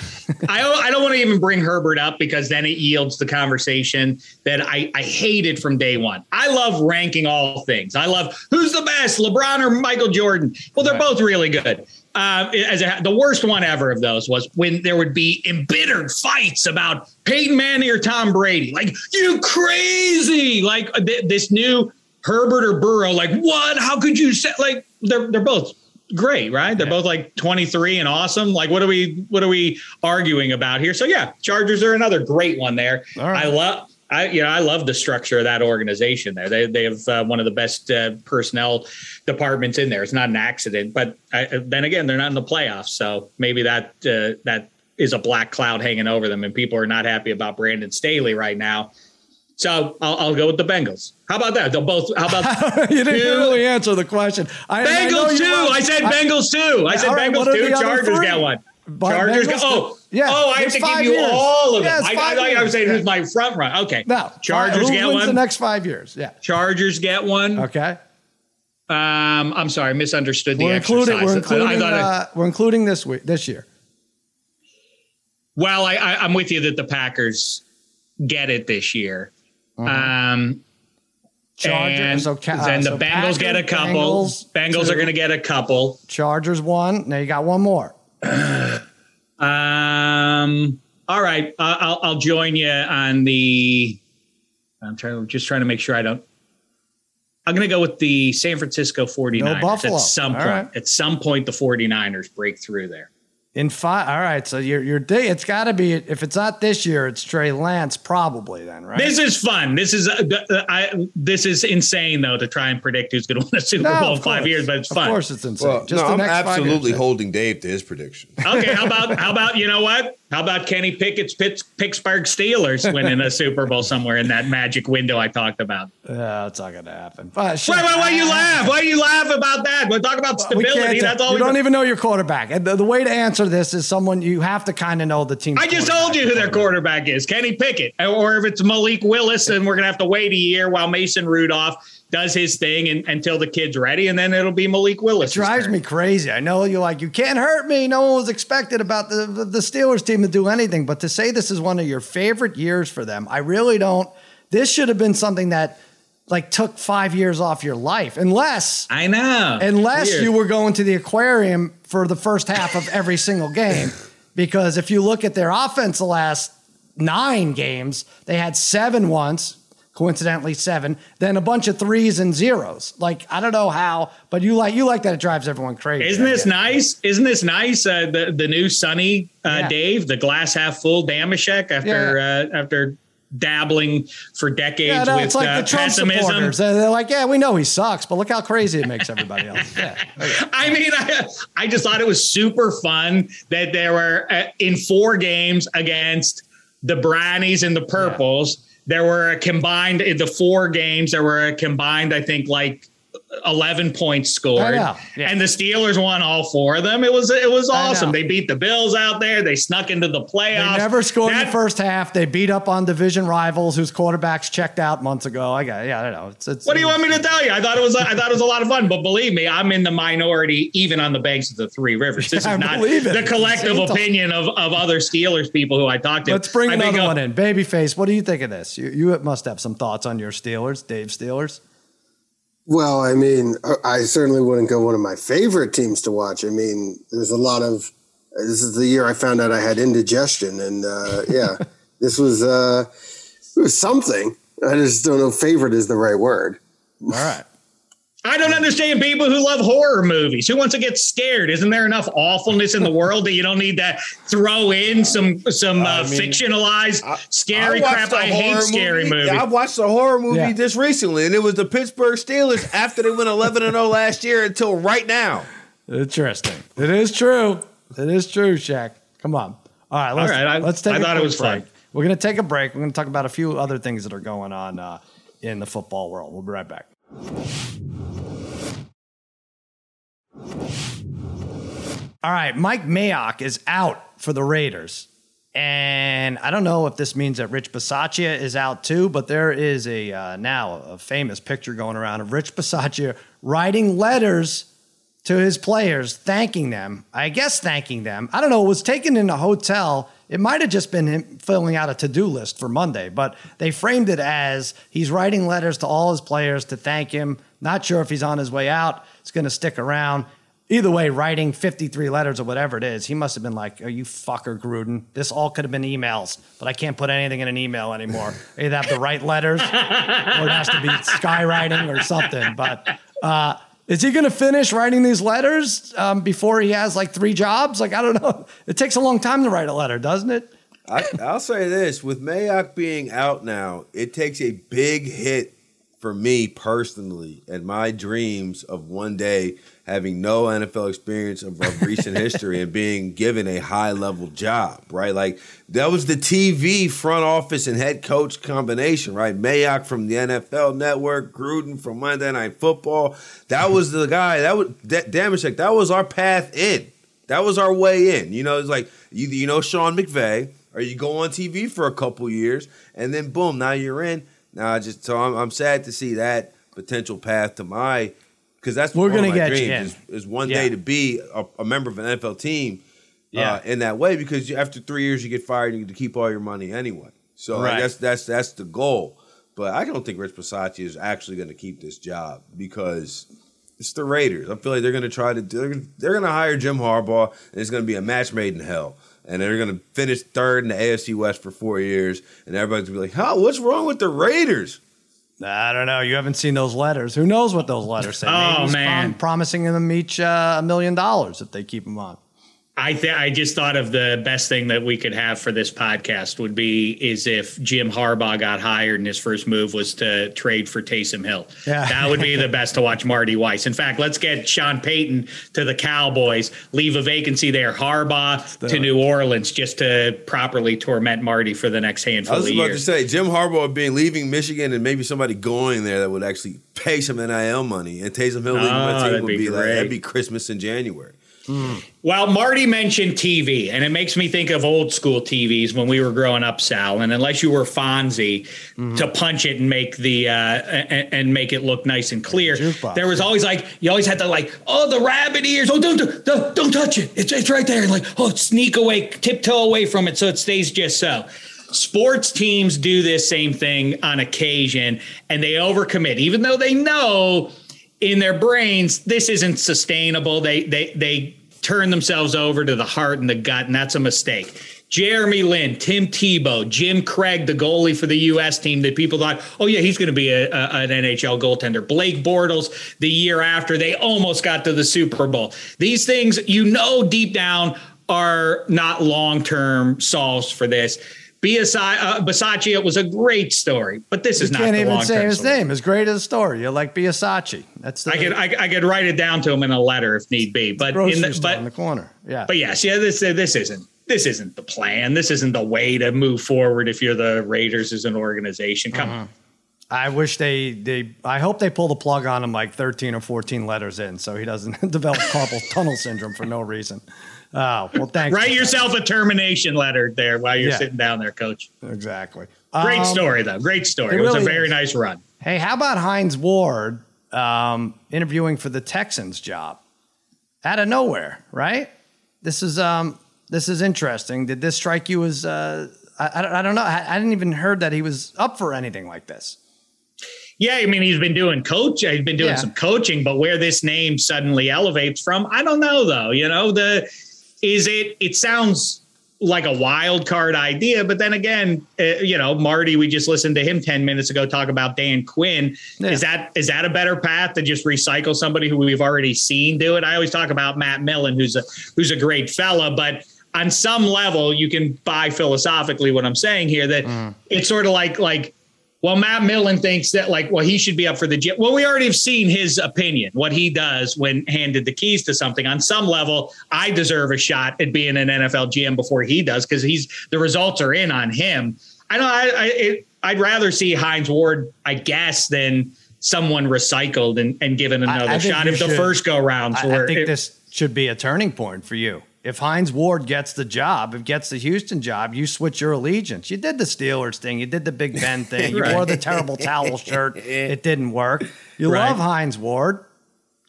I, I don't want to even bring Herbert up because then it yields the conversation that I, I hated from day one. I love ranking all things. I love who's the best, LeBron or Michael Jordan. Well, they're right. both really good uh, as a, the worst one ever of those was when there would be embittered fights about Peyton Manning or Tom Brady. Like, you crazy! Like uh, th- this new Herbert or Burrow. Like, what? How could you say? Like, they're they're both great, right? They're yeah. both like 23 and awesome. Like, what are we what are we arguing about here? So yeah, Chargers are another great one there. Right. I love. I you know I love the structure of that organization there. They they have uh, one of the best uh, personnel departments in there. It's not an accident, but I, then again, they're not in the playoffs, so maybe that uh, that is a black cloud hanging over them, and people are not happy about Brandon Staley right now. So I'll, I'll go with the Bengals. How about that? They'll both. How about you didn't two? really answer the question? I, Bengals I two. I said Bengals two. I said right, Bengals two. Chargers got one. Chargers go. Oh, yeah. Oh, I have to give you years. all of yeah, them. I, I, I, I was saying yeah. who's my front run. Okay. No. Chargers who get wins one. The next five years. Yeah. Chargers get one. Okay. Um, I'm sorry, I misunderstood the we're including, exercise. We're including, uh, we're including this week, this year. Well, I, I, am with you that the Packers get it this year. Mm-hmm. Um, Chargers, and, so, uh, and the so Bengals Packers, get a couple. Bengals, Bengals are going to get a couple. Chargers one. Now you got one more. Um. All right. Uh, I'll I'll join you on the. I'm trying. just trying to make sure I don't. I'm going to go with the San Francisco 49ers. Buffalo. At some All point, right. at some point, the 49ers break through there. In five, all right. So your your day, it's got to be. If it's not this year, it's Trey Lance, probably then, right? This is fun. This is uh, uh, I. This is insane though to try and predict who's going to win a Super No, Bowl in five years, but it's fun. Of course, it's insane. Well, Just no, the I'm next five absolutely years. holding Dave to his prediction. Okay, how about how about you know what? How about Kenny Pickett's Pitts, Pittsburgh Steelers winning a Super Bowl somewhere in that magic window I talked about? Yeah, it's not going to happen. But Why, why, why you laugh? Why you laugh about that? We'll talk about stability. That's all you we don't even know your quarterback. And the, the way to answer this is someone you have to kind of know the team. I just told you who their quarterback is, Kenny Pickett. Or if it's Malik Willis, then we're gonna have to wait a year while Mason Rudolph does his thing and, until the kid's ready, and then it'll be Malik Willis. It drives me crazy. I know you're like, you can't hurt me. No one was expected about the, the, Steelers team to do anything. But to say this is one of your favorite years for them, I really don't. This should have been something that like took five years off your life, unless I know. unless Weird. you were going to the aquarium for the first half of every single game. Because if you look at their offense the last nine games, they had seven once, coincidentally seven, then a bunch of threes and zeros. Like I don't know how, but you like you like that it drives everyone crazy. Isn't this nice? Isn't this nice? Uh, the the new Sunny uh, Yeah. Dave, the glass half full Damashek after uh, after dabbling for decades Yeah, no, with it's like uh, the Trump pessimism. supporters. They're like, yeah, we know he sucks, but look how crazy it makes everybody else. Yeah. I mean, I, I just thought it was super fun that there were uh, in four games against the Brownies and the Purples. There were a combined in the four games. There were a combined, I think, like eleven points scored, yeah. and the Steelers won all four of them. It was it was awesome. They beat the Bills out there. They snuck into the They playoffs. never scored in That- the first half. They beat up on division rivals whose quarterbacks checked out months ago. I got, yeah, I don't know. It's, it's, What do you want me to tell you? I thought it was I thought it was a lot of fun, but believe me, I'm in the minority, even on the banks of the Three Rivers. This I is not believe it. the collective Same opinion of, of other Steelers people who I talked to. Let's bring I think, another uh, one in. Babyface, what do you think of this? You, you must have some thoughts on your Steelers, Dave Steelers. Well, I mean, I certainly wouldn't go one of my favorite teams to watch. I mean, there's a lot of. This is the year I found out I had indigestion, and uh, yeah, this was uh, it was something. I just don't know. Favorite is the right word. All right. I don't understand people who love horror movies. Who wants to get scared? Isn't there enough awfulness in the world that you don't need to throw in some some uh, mean, fictionalized scary watched crap? I hate horror scary movie. movies. Yeah, I watched a horror movie Yeah. just recently, and it was the Pittsburgh Steelers after they went 11 and 0 last year until right now. Interesting. It is true. It is true, Shaq. Come on. All right, let's, All right, I- let's take I a thought it quick was fun. break. We're going to take a break. We're going to talk about a few other things that are going on uh, in the football world. We'll be right back. All right, Mike Mayock is out for the Raiders. And I don't know if this means that Rich Bisaccia is out too, but there is a uh, now a famous picture going around of Rich Bisaccia writing letters to his players, thanking them. I guess thanking them. I don't know. It was taken in a hotel. It might have just been him filling out a to do list for Monday, but they framed it as he's writing letters to all his players to thank him. Not sure if he's on his way out. He's going to stick around. Either way, writing 53 letters or whatever it is, he must have been like, Are you fucker, Gruden? This all could have been emails, but I can't put anything in an email anymore. I either have to write letters or it has to be skywriting or something. But uh, is he going to finish writing these letters um, before he has like three jobs? Like, I don't know. It takes a long time to write a letter, doesn't it? I, I'll say this: with Mayock being out now, it takes a big hit for me personally and my dreams of one day having no NFL experience of, of recent history and being given a high level job, right? Like that was the TV front office and head coach combination, right? Mayock from the NFL Network, Gruden from Monday Night Football. That was the guy. That was that Damashek. That was our path in. That was our way in. You know, it's like you, you know Sean McVay, or you go on TV for a couple years, and then boom, now you're in. Now I just so I'm, I'm sad to see that potential path to my because that's We're gonna my get you is, is one Yeah. day to be a, a member of an NFL team. Yeah. Uh, in that way, because you, after three years you get fired, and you get to keep all your money anyway. So Right. Guess that's that's the goal. But I don't think Rich Bisaccia is actually going to keep this job because It's the Raiders. I feel like they're going to try to. They're gonna, they're going to hire Jim Harbaugh, and it's going to be a match made in hell. And they're going to finish third in the AFC West for four years, and everybody's going to be like, "How? What's wrong with the Raiders?" I don't know. You haven't seen those letters. Who knows what those letters say? Oh, Maybe man. prom- promising them each uh, a million dollars if they keep him on. I th- I just thought of the best thing that we could have for this podcast would be is if Jim Harbaugh got hired and his first move was to trade for Taysom Hill. Yeah. That would be the best to watch Marty Weiss. In fact, let's get Sean Payton to the Cowboys, leave a vacancy there, Harbaugh to New Orleans just to properly torment Marty for the next handful I was of about to say Jim Harbaugh being leaving Michigan and maybe somebody going there that would actually pay some NIL money and Taysom Hill leaving Oh, my ah, team that'd be be, like that'd be Christmas in January. Well, Marty mentioned TV, and it makes me think of old school TVs when we were growing up, Sal. And unless you were Fonzie to punch it and make the uh, and, and make it look nice and clear, there was always like you always had to like, oh, the rabbit ears. Oh, don't don't, don't touch it. It's it's right there. And like, oh, sneak away, tiptoe away from it so it stays just so. Sports teams do this same thing on occasion, and they overcommit, even though they know in their brains this isn't sustainable. They they they turn themselves over to the heart and the gut, and that's a mistake. Jeremy Lin, Tim Tebow, Jim Craig, the goalie for the U.S. team that people thought, oh yeah, he's going to be a, a- an NHL goaltender. Blake Bortles, the year after, they almost got to the Super Bowl. These things, you know, deep down are not long term solves for this. Biasi- uh, Bisaccia was a great story, but this is You not can't even say his name. As great as a story. You're like Biasachi. That's the I could I, I could write it down to him in a letter if need be, but in the, but in the corner. Yeah. but yes, yeah, this this isn't this isn't the plan. This isn't the way to move forward if you're the Raiders as an organization. Come Uh-huh. on. I wish they they. I hope they pull the plug on him like 13 or 14 letters in, so he doesn't develop carpal tunnel syndrome for no reason. Oh well, thanks. Write yourself a termination letter there while you're Yeah. sitting down there, coach. exactly. Great Um, story though. Great story. it It, was a very is. nice run. Hey, how about Hines Ward um, interviewing for the Texans job out of nowhere? Right. This is um this is interesting. Did this strike you as uh, I, I, don't- I don't know. I, I didn't even heard that he was up for anything like this. Yeah, I mean he's been doing coach. He's been doing Yeah. some coaching, but where this name suddenly elevates from, I don't know though. You know, the is it? It sounds like a wild card idea, but then again, uh, you know, Marty, we just listened to him ten minutes ago talk about Dan Quinn. Yeah. Is that is that a better path to just recycle somebody who we've already seen do it? I always talk about Matt Millen, who's a who's a great fella, but on some level, you can buy philosophically what I'm saying here that it's sort of like like well, Matt Millen thinks that like, well, he should be up for the G. Well, we already have seen his opinion, what he does when handed the keys to something. On some level, I deserve a shot at being an NFL GM before he does because he's the results are in on him. I know. I, I it, I'd rather see Hines Ward, I guess, than someone recycled and, and given another I think shot if the first go rounds I. I think it- this should be a turning point for you. If Hines Ward gets the job, if gets the Houston job, you switch your allegiance. You did the Steelers thing, you did the Big Ben thing, you Right. wore the terrible towel shirt. It didn't work. You Right. love Hines Ward.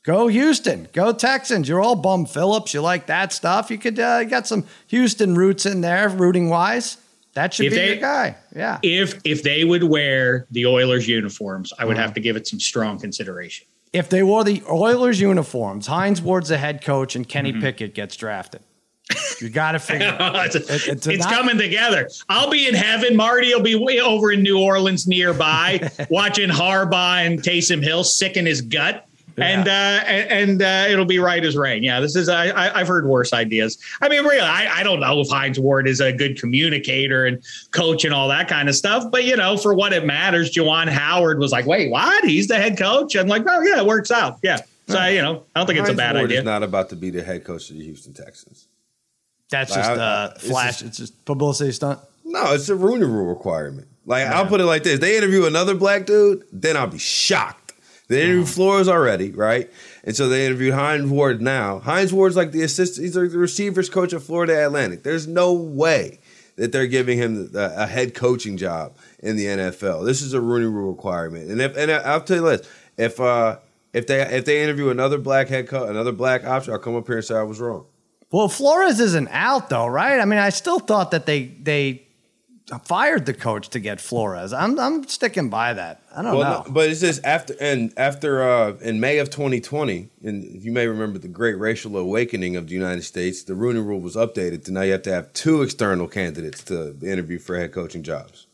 Go Houston. Go Texans. You're all bum Phillips. You like that stuff. You could uh, you got some Houston roots in there, rooting wise. That should If be they- your guy. Yeah. if if they would wear the Oilers uniforms, I Mm-hmm. would have to give it some strong consideration. If they wore the Oilers uniforms, Hines Ward's the head coach, and Mm-hmm. Kenny Pickett gets drafted. You got to figure. it out. it's It- it's it's not- coming together. I'll be in heaven. Marty will be way over in New Orleans nearby, watching Harbaugh and Taysom Hill sick in his gut. And uh, and, and uh, it'll be right as rain. Yeah, this is I, I I've heard worse ideas. I mean, really, I, I don't know if Hines Ward is a good communicator and coach and all that kind of stuff. But you know, for what it matters, Juwan Howard was like, "Wait, what? He's the head coach?" I'm like, "Oh yeah, it works out." Yeah. So you know, I don't think it's a Hines bad Ward idea. is not about to be the head coach of the Houston Texans. That's Like, just I- uh, it's flash. just- it's just publicity stunt. No, it's a Rooney Rule requirement. Like I'll put it like this: they interview another black dude, then I'll be shocked. They interviewed Flores already, right? And so they interviewed Hines Ward now. Hines Ward's like the assistant; he's like the receivers coach of Florida Atlantic. There's no way that they're giving him a head coaching job in the NFL. This is a Rooney Rule requirement. And if and I'll tell you this: if uh if they if they interview another black head coach, another black option, I'll come up here and say I was wrong. Well, Flores isn't out though, right? I mean, I still thought that they they fired the coach to get Flores. I'm I'm sticking by that. I don't Well, know. no, but it's just after and after uh, in May of 2020, and you may remember the great racial awakening of the United States. The Rooney Rule was updated to now you have to have two external candidates to interview for head coaching jobs.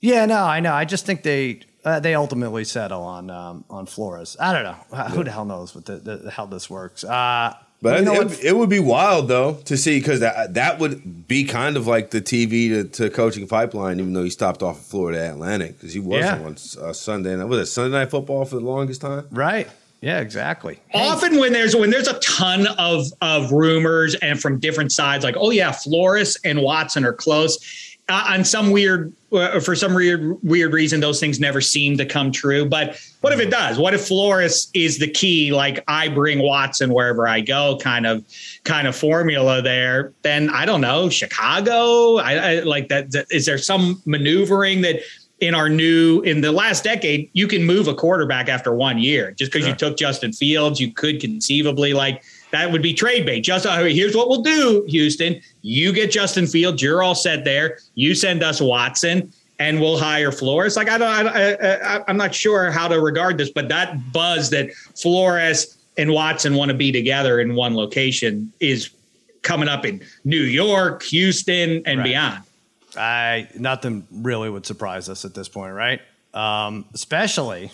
yeah, no, I know. I just think they uh, they ultimately settle on um, on Flores. I don't know. Who the hell knows what the, the, how this works. Uh, But you know it, it would be wild though to see because that that would be kind of like the TV to, to coaching pipeline. Even though he stopped off at Florida Atlantic because he was Yeah. on uh, Sunday. night- Was it Sunday night football for the longest time? right. Yeah, exactly. Often when there's when there's a ton of of rumors and from different sides, like oh yeah, Flores and Watson are close. Uh, on some weird uh, for some weird weird reason, those things never seem to come true. But what if it does? What if Flores is the key? Like I bring Watson wherever I go, kind of kind of formula there. Then I don't know Chicago. I, I like that. that- Is there some maneuvering that? in our new in the last decade, you can move a quarterback after one year. Just because you took Justin Fields, you could conceivably like that would be trade bait. Just uh, here's what we'll do, Houston. You get Justin Fields, you're all set there. You send us Watson, and we'll hire Flores. Like I don't, I, I, I, I'm not sure how to regard this, but that buzz that Flores and Watson want to be together in one location is coming up in New York, Houston, and Right. beyond. I nothing really would surprise us at this point, right? Um, especially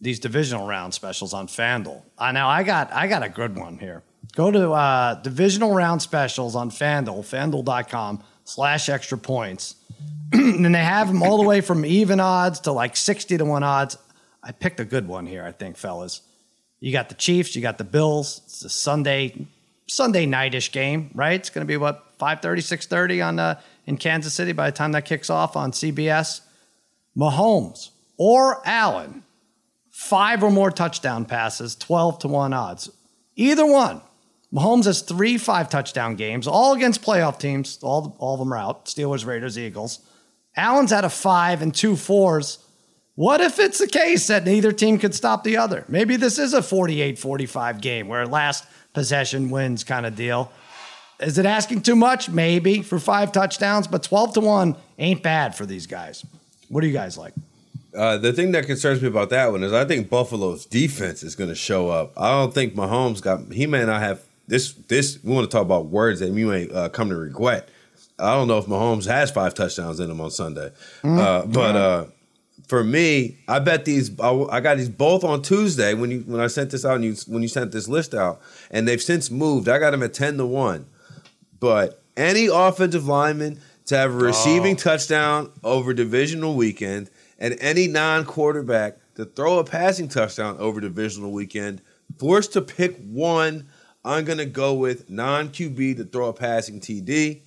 these divisional round specials on FanDuel. Uh, now I got I got a good one here. Go to uh, divisional round specials on FanDuel, FanDuel.com slash extra points. and they have them all the way from even odds to like 60 to 1 odds. I picked a good one here, I think, fellas. You got the Chiefs, you got the Bills. It's a Sunday Sunday nightish game, right? It's going to be what 5:30, 6:30 on uh, in Kansas City by the time that kicks off on CBS. Mahomes or Allen, five or more touchdown passes, 12 to 1 odds. Either one. Mahomes has three five touchdown games, all against playoff teams. All, all of them are out Steelers, Raiders, Eagles. Allen's at a five and two fours. What if it's the case that neither team could stop the other? Maybe this is a 48 45 game where last possession wins kind of deal. Is it asking too much? Maybe for five touchdowns, but 12 to 1 ain't bad for these guys. What do you guys like? Uh, the thing that concerns me about that one is I think Buffalo's defense is going to show up. I don't think Mahomes got. He may not have this. This we want to talk about words that you may uh, come to regret. I don't know if Mahomes has five touchdowns in him on Sunday, uh, but uh, for me, I bet these. I, I got these both on Tuesday when you when I sent this out and you when you sent this list out, and they've since moved. I got them at ten to one. But any offensive lineman to have a receiving touchdown over divisional weekend and any non quarterback to throw a passing touchdown over divisional weekend, forced to pick one, I'm going to go with non QB to throw a passing TD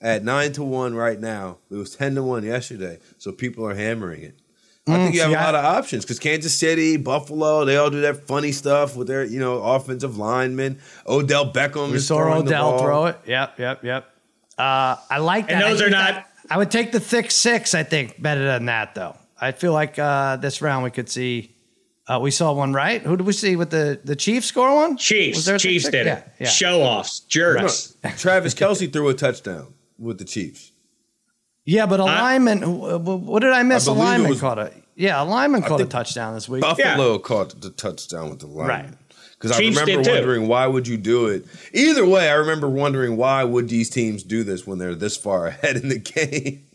at 9 to 1 right now. It was 10 to 1 yesterday. So people are hammering it. I think you have see, a I- lot of options because Kansas City, Buffalo, they all do that funny stuff with their, you know, offensive linemen. Odell Beckham We is saw throwing the Odell ball. throw it. Yep, yep, yep. Uh, I like that. And those think are not- that- I would take the thick six. I think better than that, though. I feel like uh, this round we could see. Uh, we saw one right. Who did we see with the the Chiefs score one? Was Chiefs, there Chiefs six? did yeah, it. Yeah. Show offs, jerks. Travis Kelce threw a touchdown with the Chiefs. Yeah, but a lineman. What did I miss? I A believe it lineman was- caught a. Yeah, a lineman caught a touchdown this week. Buffalo caught the touchdown with the line. Right. Because I remember did too. wondering why would you do it. Either way, I remember wondering why would these teams do this when they're this far ahead in the game.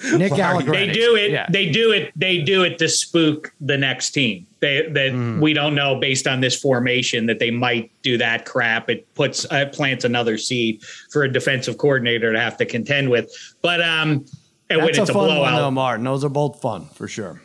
Nick Why are you- Allegretti. They do it. Yeah. They do it. They do it to spook the next team. They that Mm. we don't know based on this formation that they might do that crap. It puts it plants another seed for a defensive coordinator to have to contend with. But um, and when That's a it's a, fun one, blowout, though, Martin. Those are both fun for sure.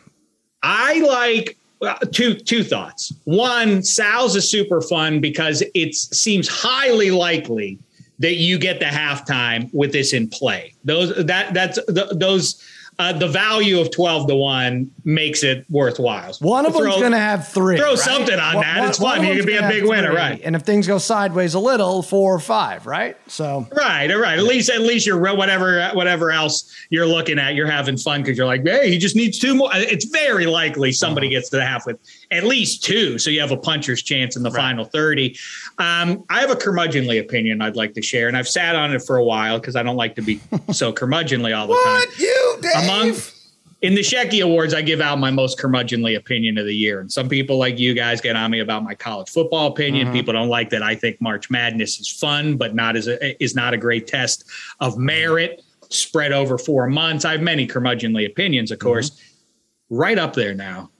I like uh, two two thoughts. One, Sal's is super fun because it seems highly likely that you get the halftime with this in play. Those that that's th those uh, the value of twelve to one makes it worthwhile. One of Throw- them's going to have three. throw right? something on that. It's fun. of You could be a big winner, three. right. And if things go sideways a little, four or five, right? So Right, all right. At least, at least you're whatever, whatever else you're looking at, you're having fun because you're like, hey, he just needs two more. It's very likely somebody Uh-huh. gets to the half with at least two, so you have a puncher's chance in the final thirty. Um, I have a curmudgeonly opinion I'd like to share, and I've sat on it for a while because I don't like to be so curmudgeonly all the time. What? You you, Dave. Among in the Shecky Awards, I give out my most curmudgeonly opinion of the year. And some people like you guys get on me about my college football opinion. Mm-hmm. People don't like that I think March Madness is fun, but not as a, is not a great test of merit spread over four months. I have many curmudgeonly opinions, of course. Mm-hmm. Right up there now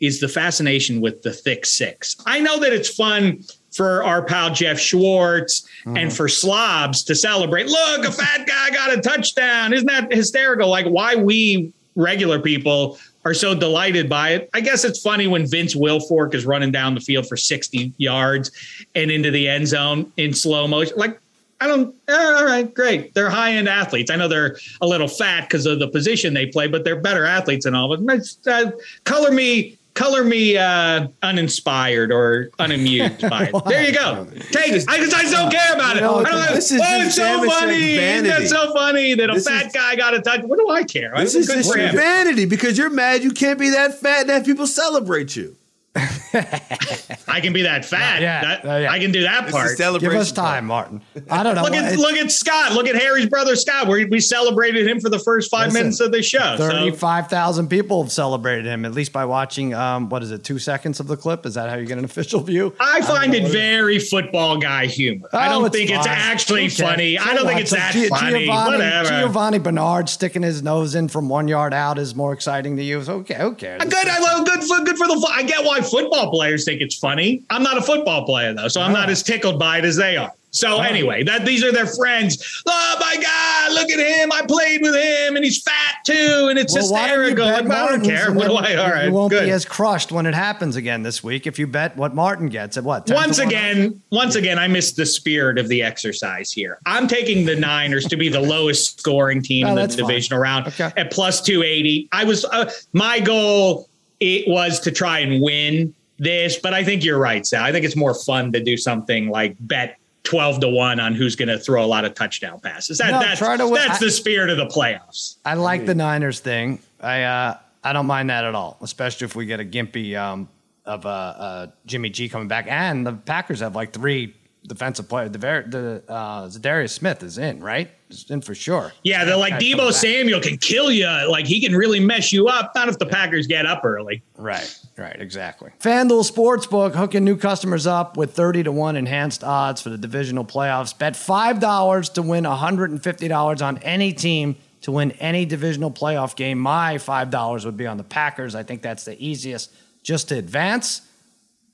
is the fascination with the thick six. I know that it's fun for our pal Jeff Schwartz Mm-hmm. and for slobs to celebrate. Look, a fat guy got a touchdown. Isn't that hysterical? Like why we regular people are so delighted by it. I guess it's funny when Vince Wilfork is running down the field for 60 yards and into the end zone in slow motion. Like I don't. eh, all right, great. They're high end athletes. I know they're a little fat because of the position they play, but they're better athletes than all of them. Uh, color me, color me uh, uninspired or unamused by it. There you go. Take it. I just, I just don't care about it. know, I don't have, this is oh, it's so funny. That's so funny that a This fat is- guy got a touch. What do I care? This It's is good just your vanity because you're mad you can't be that fat and have people celebrate you. I can be that fat. Yeah, That- uh, yeah. I can do that part. Give celebration. us time, Martin. I don't know. Look at It- look at Scott. Look at Harry's brother Scott. We we celebrated him for the first five Listen, minutes of the show. So 35,000 people have celebrated him, at least by watching, um, what is it, two seconds of the clip? Is that how you get an official view? I find don't it know. very football guy humor. I Oh, don't think it's actually Okay. funny. I don't think it's So that Gi- funny. Giovani, Whatever. Giovani Bernard sticking his nose in from one yard out is more exciting to you. So, okay, who cares? Good. I love good for good for the. fu- I get why football players think it's funny. I'm not a football player though, so I'm not Oh. as tickled by it as they are. So anyway, that these are their friends. Oh my God, look at him! I played with him, and he's fat too, and it's Well, why don't you hysterical. Like, I don't care. What do I? All right, You won't good. be as crushed when it happens again this week if you bet what Martin gets at what? once 1? again, once again, I missed the spirit of the exercise here. I'm taking the Niners to be the lowest scoring team No, in the fine. divisional round Okay. at plus 280. I was uh, my goal it was to try and win this, but I think you're right, Sal. I think it's more fun to do something like bet 12 to 1 on who's going to throw a lot of touchdown passes. That, No, that's try to that's I- the spirit of the playoffs. I like the Niners thing. I uh, I don't mind that at all, especially if we get a gimpy um, of uh, uh, Jimmy G coming back, and the Packers have like three defensive player. The the uh, Za'Darius Smith is in, right? Is in for sure. Yeah, they're like Deebo. Samuel can kill you. Like he can really mess you up. Not if the Packers get up early. Right, right, exactly. FanDuel Sportsbook hooking new customers up with 30 to 1 enhanced odds for the divisional playoffs. Bet $5 to win $150 on any team to win any divisional playoff game. My $5 would be on the Packers. I think that's the easiest just to advance.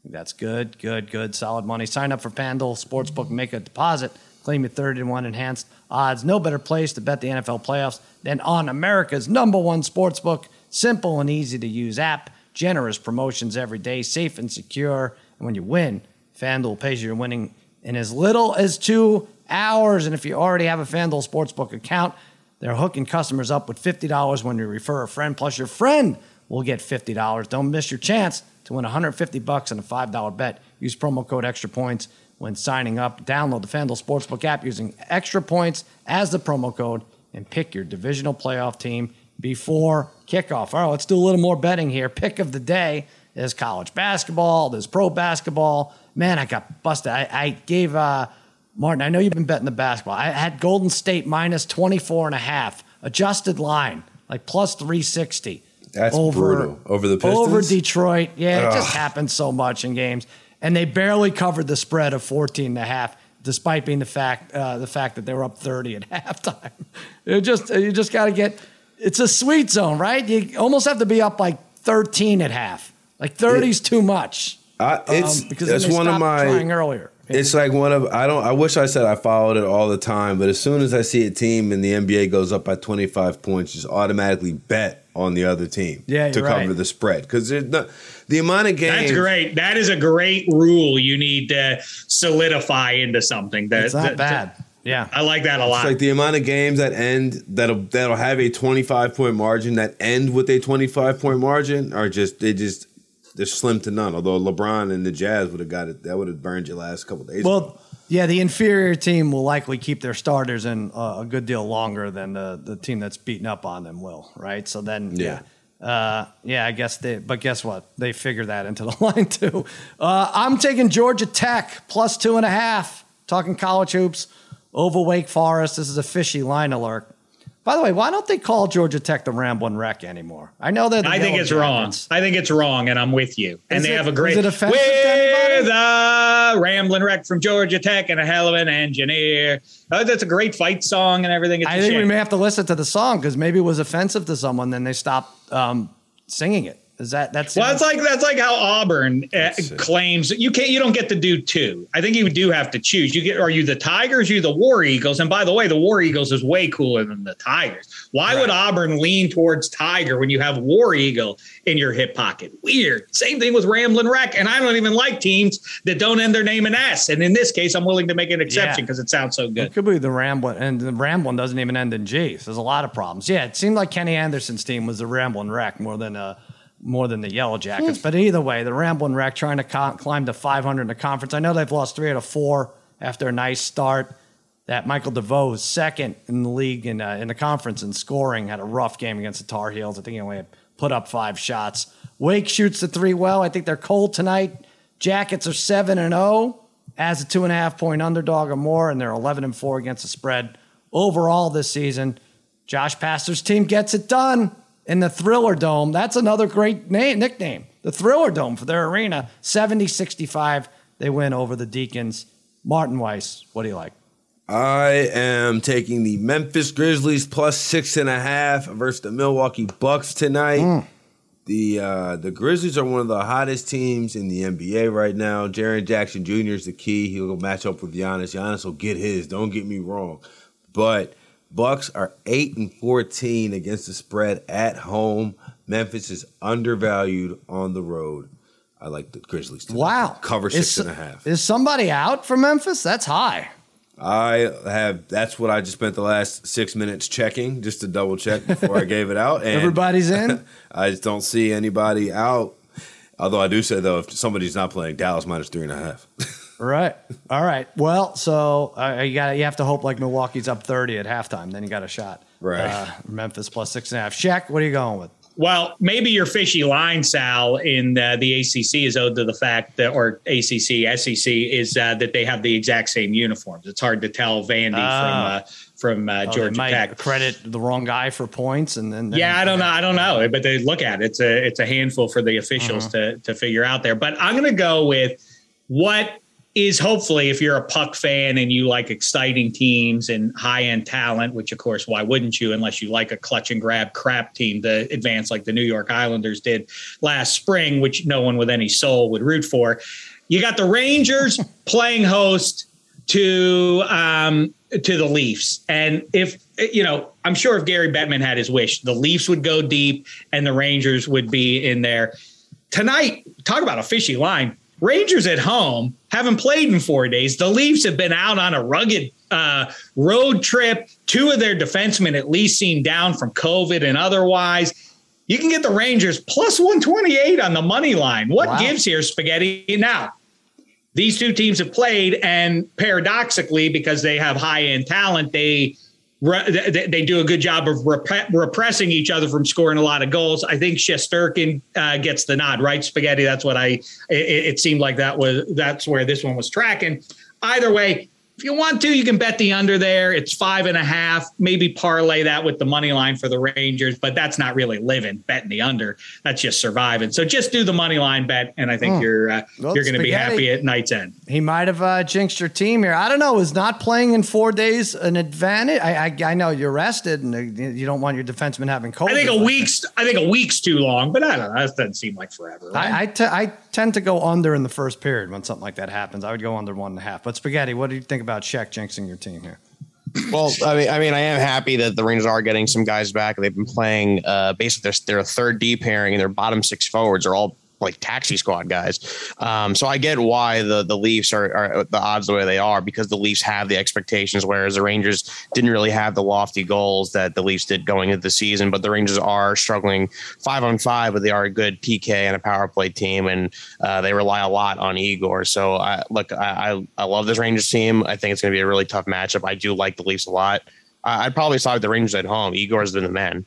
That's good, good, good, solid money. Sign up for FanDuel Sportsbook, make a deposit, claim your 30 to 1 enhanced odds. No better place to bet the NFL playoffs than on America's number one sportsbook. Simple and easy to use app, generous promotions every day, safe and secure. And when you win, FanDuel pays you your winning in as little as two hours. And if you already have a FanDuel Sportsbook account, they're hooking customers up with $50 when you refer a friend, plus your friend will get $50. Don't miss your chance to win 150 bucks on a $5 bet. Use promo code extra points when signing up. Download the FanDuel Sportsbook app using extra points as the promo code and pick your divisional playoff team before kickoff. All right, let's do a little more betting here. Pick of the day is college basketball, there's pro basketball. Man, I got busted. I, I gave uh, Martin, I know you've been betting the basketball. I had Golden State minus 24 and a half, adjusted line, like plus 360. That's brutal. Over the Over Detroit. Yeah, it just happens so much in games. And they barely covered the spread of 14 and a half, despite being the fact uh, the fact that they were up 30 at halftime. It just you just got to get it's a sweet zone, right? You almost have to be up like 13 at half. Like 30 is too much. I, it's um, because they one of my trying earlier. It's like one of I don't I wish I said I followed it all the time, but as soon as I see a team and the NBA goes up by 25 points, just automatically bet on the other team Yeah, to cover right. the spread because there's not the amount of games. That's great. That is a great rule you need to solidify into something. That, It's not that- bad. Yeah. I like that a lot. It's like the amount of games that end that'll that'll have a 25 point margin that end with a 25 point margin are just they just they're slim to none. Although LeBron and the Jazz would have got it, that would have burned you last couple days. ago. Well, yeah, the inferior team will likely keep their starters in uh, a good deal longer than the, the team that's beating up on them will, right? So then, yeah. Uh, yeah, I guess they, but guess what? They figure that into the line too. Uh, I'm taking Georgia Tech plus two and a half. Talking college hoops over Wake Forest. This is a fishy line alert. By the way, why don't they call Georgia Tech the Ramblin' Wreck anymore? I know that. I think it's wrong. I think it's wrong, and I'm with you. And Is they it- have a great. is it offensive to We're the Ramblin' Wreck from Georgia Tech and a hell of an engineer. Oh, that's a great fight song and everything. It's I think we may have to listen to the song because maybe it was offensive to someone, then they stopped um, singing it. Is that that's? Well, it's like that's like how Auburn uh, claims you can't. You don't get to do two. I think you do have to choose. You get are you the Tigers? Or you the War Eagles? And by the way, the War Eagles is way cooler than the Tigers. Why would Auburn lean towards Tiger when you have War Eagle in your hip pocket? Weird. Same thing with Ramblin' Wreck. And I don't even like teams that don't end their name in S. And in this case, I'm willing to make an exception Yeah. because it sounds so good. It good. could be the Ramblin', and the Ramblin' doesn't even end in G. So there's a lot of problems. Yeah, it seemed like Kenny Anderson's team was the Ramblin' Wreck more than uh, more than the Yellow Jackets. but either way, the Ramblin' Wreck trying to co- climb to 500 in the conference. I know they've lost three out of four after a nice start. That Michael DeVoe is second in the league in uh, in the conference in scoring. Had a rough game against the Tar Heels. I think he only put up five shots. Wake shoots the three well. I think they're cold tonight. Jackets are seven and zero as a two and a half point underdog or more, and they're eleven and four against the spread overall this season. Josh Pastner's team gets it done in the Thriller Dome. That's another great name, nickname, the Thriller Dome for their arena. 70 65. They win over the Deacons. Martin Weiss, what do you like? I am taking the Memphis Grizzlies plus six and a half versus the Milwaukee Bucks tonight. The uh, the Grizzlies are one of the hottest teams in the NBA right now. Jaren Jackson Jr. is the key. He'll go match up with Giannis. Giannis will get his. Don't get me wrong, but Bucks are eight and fourteen against the spread at home. Memphis is undervalued on the road. I like the Grizzlies. tonight. Wow. cover Is- six and a half. Is somebody out for Memphis? That's high. I have. That's what I just spent the last six minutes checking, just to double check before I gave it out. And Everybody's in? I just don't see anybody out. Although I do say though, if somebody's not playing, Dallas minus three and a half. Right. All right. Well, so uh, you got you have to hope like Milwaukee's up 30 at halftime. Then you got a shot. Right. Uh, Memphis plus six and a half. Shaq, what are you going with? Well, maybe your fishy line, Sal, in uh, the ACC is owed to the fact that, or ACC, SEC, is uh, that they have the exact same uniforms. It's hard to tell Vandy Ah. from uh, from uh, Oh, they Georgia might Tech. credit the wrong guy for points, and then Yeah, I don't know. I don't know, but they look at it. It's a it's a handful for the officials Uh-huh. to to figure out there. But I'm going to go with what is hopefully if you're a puck fan and you like exciting teams and high end talent, which of course why wouldn't you unless you like a clutch and grab crap team to advance like the New York Islanders did last spring, which no one with any soul would root for. You got the Rangers playing host to um, to the Leafs, and if you know, I'm sure if Gary Bettman had his wish, the Leafs would go deep and the Rangers would be in there tonight. Talk about a fishy line. Rangers at home haven't played in four days. The Leafs have been out on a rugged uh, road trip. Two of their defensemen at least seem down from COVID and otherwise. You can get the Rangers plus 128 on the money line. What Wow. gives here, Spaghetti? Now, these two teams have played, and paradoxically, because they have high end talent, they re- they do a good job of rep- repressing each other from scoring a lot of goals. I think Shesterkin uh, gets the nod, right? Spaghetti. That's what I. It, it seemed like that was that's where this one was tracking. Either way. If you want to, you can bet the under there. It's five and a half. Maybe parlay that with the money line for the Rangers, but that's not really living betting the under. That's just surviving. So just do the money line bet, and I think you're uh, Well, you're going to be happy at night's end. He might have uh, jinxed your team here. I don't know. Is not playing in four days an advantage? I, I, I know you're rested and you don't want your defenseman having cold. I think a week's I think a week's too long, but I don't know. That doesn't seem like forever. Right? I, I, I tend to go under in the first period when something like that happens. I would go under one and a half. But Spaghetti, what do you think about Shaq jinxing your team here? Well, I mean, I mean, I am happy that the Rangers are getting some guys back. They've been playing uh, basically their, their third D pairing and their bottom six forwards are all like taxi squad guys. Um, so I get why the the Leafs are, are the odds the way they are because the Leafs have the expectations, whereas the Rangers didn't really have the lofty goals that the Leafs did going into the season. But the Rangers are struggling five on five, but they are a good PK and a power play team, and uh, they rely a lot on Igor. So I look, I, I I love this Rangers team. I think it's going to be a really tough matchup. I do like the Leafs a lot. I- I'd probably side the Rangers at home. Igor's been the man.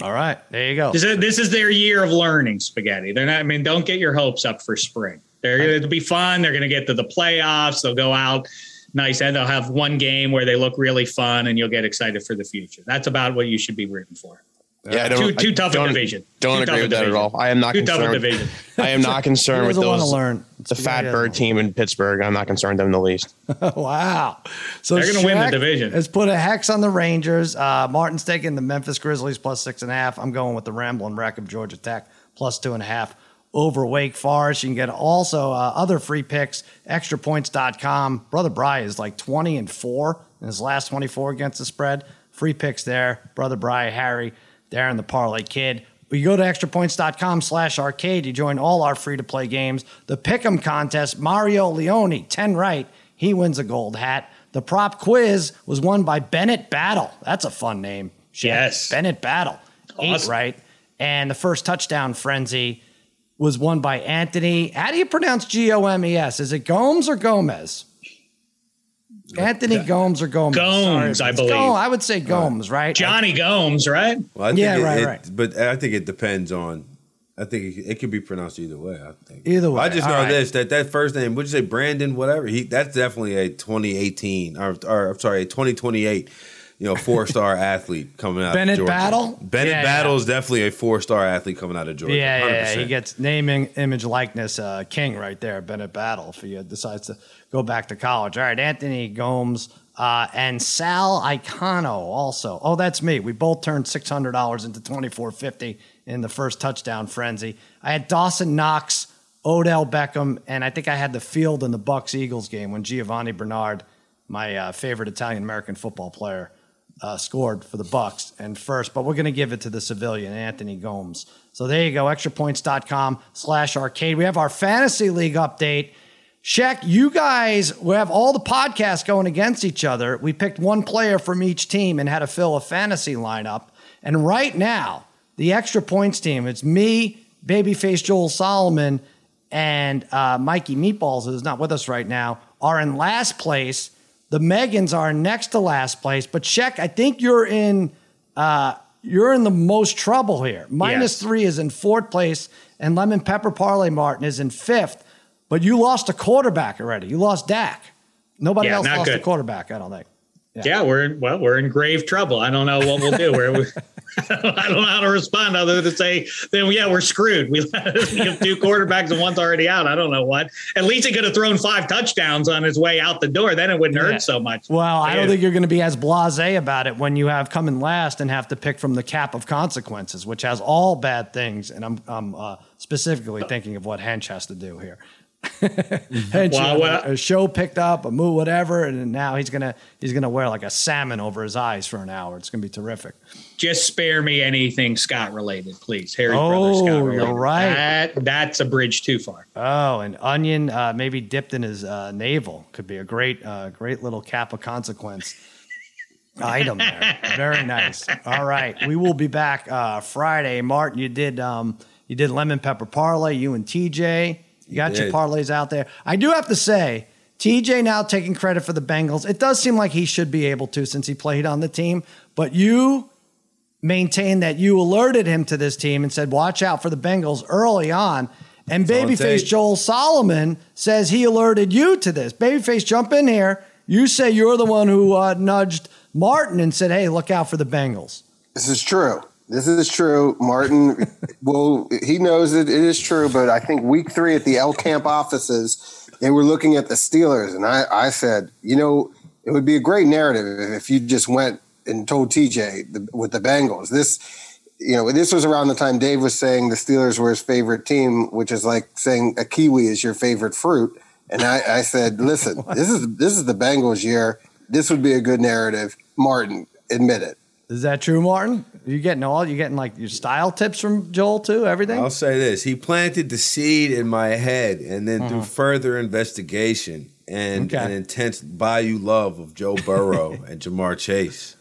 All right. There you go. this is this is their year of learning, spaghetti. They're not. I mean, don't get your hopes up for spring. They're going to be fun. They're going to get to the playoffs. They'll go out nice, and they'll have one game where they look really fun, and you'll get excited for the future. That's about what you should be rooting for. Yeah, I don't, Too too I tough a don't- division. Don't Too agree tough with that at all. I am not Too tough a concerned. division. I am not concerned with doesn't wanna those. learn. The It's fat the guy bird team in Pittsburgh. I'm not concerned them in the least. wow. So They're gonna win the Shaq division. Has put a hex on the Rangers. Uh, Martin's taking the Memphis Grizzlies plus six and a half. I'm going with the Ramblin' Wreck of Georgia Tech plus two and a half over Wake Forest. You can get also uh, other free picks, extrapoints.com. Brother Bry is like 20 and four in his last 24 against the spread. Free picks there. Brother Bry, Harry, Darren the Parlay Kid. You go to extrapoints.com slash arcade. You join all our free to play games. The Pick'em contest, Mario Leone, 10 right. He wins a gold hat. The prop quiz was won by Bennett Battle. That's a fun name. Yes. Bennett Battle. Eight right. And the first touchdown frenzy was won by Anthony. How do you pronounce G O M E S? Is it Gomes or Gomez? Anthony Gomes or Gomez? Gomes, I believe. Gomes. I would say Gomes, right? Jonny Gomes, right? Well, I think Yeah, it, right, it- right. But I think it depends on. I think it, it could be pronounced either way. I think Either way, I just know right. this that that first name. Would you say Brandon? Whatever. He that's definitely a 2018 or, or I'm sorry, a 2028. You know, four star athlete coming out. Bennett of Georgia. Bennett Battle? Bennett Yeah, Battle yeah. is definitely a four star athlete coming out of Georgia. Yeah, yeah, yeah. 100%. He gets naming, image, likeness uh, king right there, Bennett Battle, if he uh, decides to go back to college. All right, Anthony Gomes uh, and Sal Iacono also. Oh, that's me. We both turned six hundred dollars into twenty four fifty in the first touchdown frenzy. I had Dawson Knox, Odell Beckham, and I think I had the field in the Bucs Eagles game when Giovani Bernard, my uh, favorite Italian American football player, uh, scored for the Bucs and first, but we're going to give it to the civilian, Anthony Gomes. So there you go, extrapoints.com slash arcade. We have our fantasy league update. Shaq, you guys, we have all the podcasts going against each other. We picked one player from each team and had to fill a fantasy lineup. And right now, the extra points team, it's me, babyface Joel Solomon, and uh, Mikey Meatballs, who's not with us right now, are in last place. The Megans are next to last place. But check. I think you're in uh, you're in the most trouble here. Minus Yes. three is in fourth place, and Lemon Pepper Parlay Martin is in fifth. But you lost a quarterback already. You lost Dak. Nobody Yeah, else lost a quarterback, I don't think. Yeah. we're in, well, we're in grave trouble. I don't know what we'll do. We're, we, I don't know how to respond other than to say, then yeah, we're screwed. We have two quarterbacks and one's already out. I don't know what. At least he could have thrown five touchdowns on his way out the door. Then it wouldn't Yeah. hurt so much. Well, I don't think you're going to be as blasé about it when you have come in last and have to pick from the cap of consequences, which has all bad things. And I'm, I'm uh, specifically thinking of what Hench has to do here. Hench, Well, you well- a, a show picked up, a move, whatever, and now he's gonna he's gonna wear like a salmon over his eyes for an hour. It's gonna be terrific. Just spare me anything Scott related, please. Harry Oh, brother Scott you're right. That, that's a bridge too far. Oh, and onion uh, maybe dipped in his uh, navel could be a great, uh, great little cap of consequence item there. Very nice. All right, we will be back uh, Friday. Martin, you did um, you did lemon pepper parlay. You and TJ, you got your did. parlays out there. I do have to say. TJ now taking credit for the Bengals. It does seem like he should be able to since he played on the team, but you maintain that you alerted him to this team and said, watch out for the Bengals early on. And all it Babyface takes. Joel Solomon says he alerted you to this. Babyface, jump in here. You say you're the one who uh, nudged Martin and said, hey, look out for the Bengals. This is true. This is true. Martin, well, he knows it, it is true, but I think week three at the L Camp offices, they were looking at the Steelers, and I, I said, you know, it would be a great narrative if you just went and told TJ the, with the Bengals. This, you know, this was around the time Dave was saying the Steelers were his favorite team, which is like saying a kiwi is your favorite fruit. And I, I said, listen, this is this is the Bengals year. This would be a good narrative. Martin, admit it. Is that true, Martin? You getting all you getting like your style tips from Joel too? Everything? I'll say this: he planted the seed in my head, and then through mm-hmm. further investigation and Okay. an intense Bayou love of Joe Burrow and Ja'Marr Chase.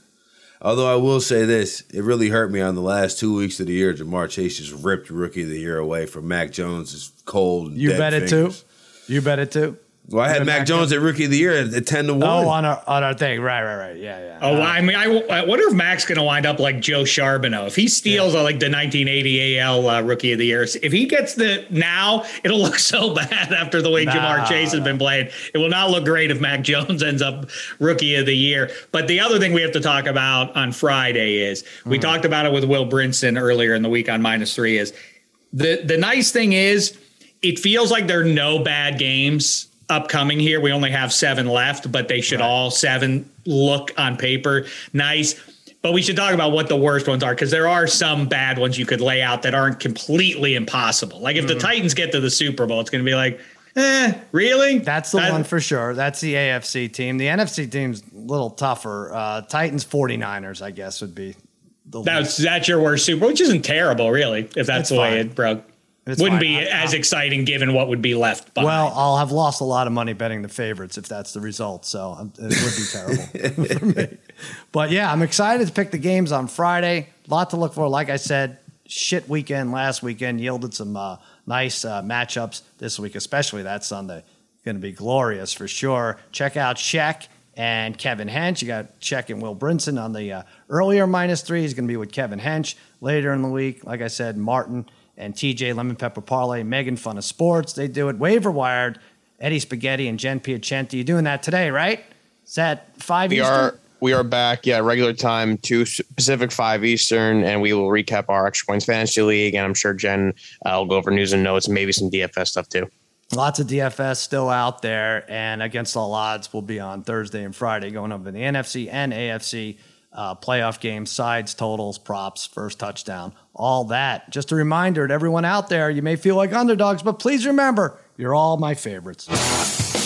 Although I will say this, it really hurt me on the last two weeks of the year. Ja'Marr Chase just ripped Rookie of the Year away from Mac Jones' cold. You dead bet it too. You bet it too. Well, I had Mac Jones at rookie of the year at, at ten to one. Oh, on our on our thing, right, right, right. Yeah, yeah. Oh, Uh, I mean, I, I wonder if Mac's going to wind up like Joe Charboneau. If he steals uh, like the 1980 AL uh, Rookie of the Year, if he gets the now, it'll look so bad after the way Nah, Ja'Marr Chase has been playing. It will not look great if Mac Jones ends up Rookie of the Year. But the other thing we have to talk about on Friday is we talked about it with Will Brinson earlier in the week on minus three. Is the the nice thing is it feels like there are no bad games upcoming here. We only have seven left, but they should all seven look on paper nice. But we should talk about what the worst ones are because there are some bad ones you could lay out that aren't completely impossible. Like if Mm-hmm. the Titans get to the Super Bowl, it's going to be like, eh, really? That's the That- one for sure. That's the AFC team. The NFC team's a little tougher. Uh, Titans 49ers, I guess, would be the That's that's your worst Super, Bowl, which isn't terrible, really. If that's It's the way it broke, wouldn't fine. be I- as I- exciting given what would be left. Behind. Well, I'll have lost a lot of money betting the favorites if that's the result. So it would be terrible for me. But yeah, I'm excited to pick the games on Friday. A lot to look for. Like I said, shit weekend last weekend yielded some uh, nice uh, matchups this week, especially that Sunday. Going to be glorious for sure. Check out Sheck and Kevin Hench. You got Check and Will Brinson on the uh, earlier minus three. He's going to be with Kevin Hench later in the week. Like I said, Martin and TJ Lemon Pepper Parlay, Megan Fun of Sports. They do it waiver wired. Eddie Spaghetti and Jen Piacenti. You're doing that today, right? Is that five We Eastern? are we are back. Yeah, regular time, two Pacific, five Eastern, and we will recap our extra points fantasy league. And I'm sure Jen uh, will go over news and notes, maybe some DFS stuff too. Lots of DFS still out there, and against all odds, we'll be on Thursday and Friday, going over the NFC and AFC uh, playoff games, sides, totals, props, first touchdown, all that. Just a reminder to everyone out there, you may feel like underdogs, but please remember, you're all my favorites.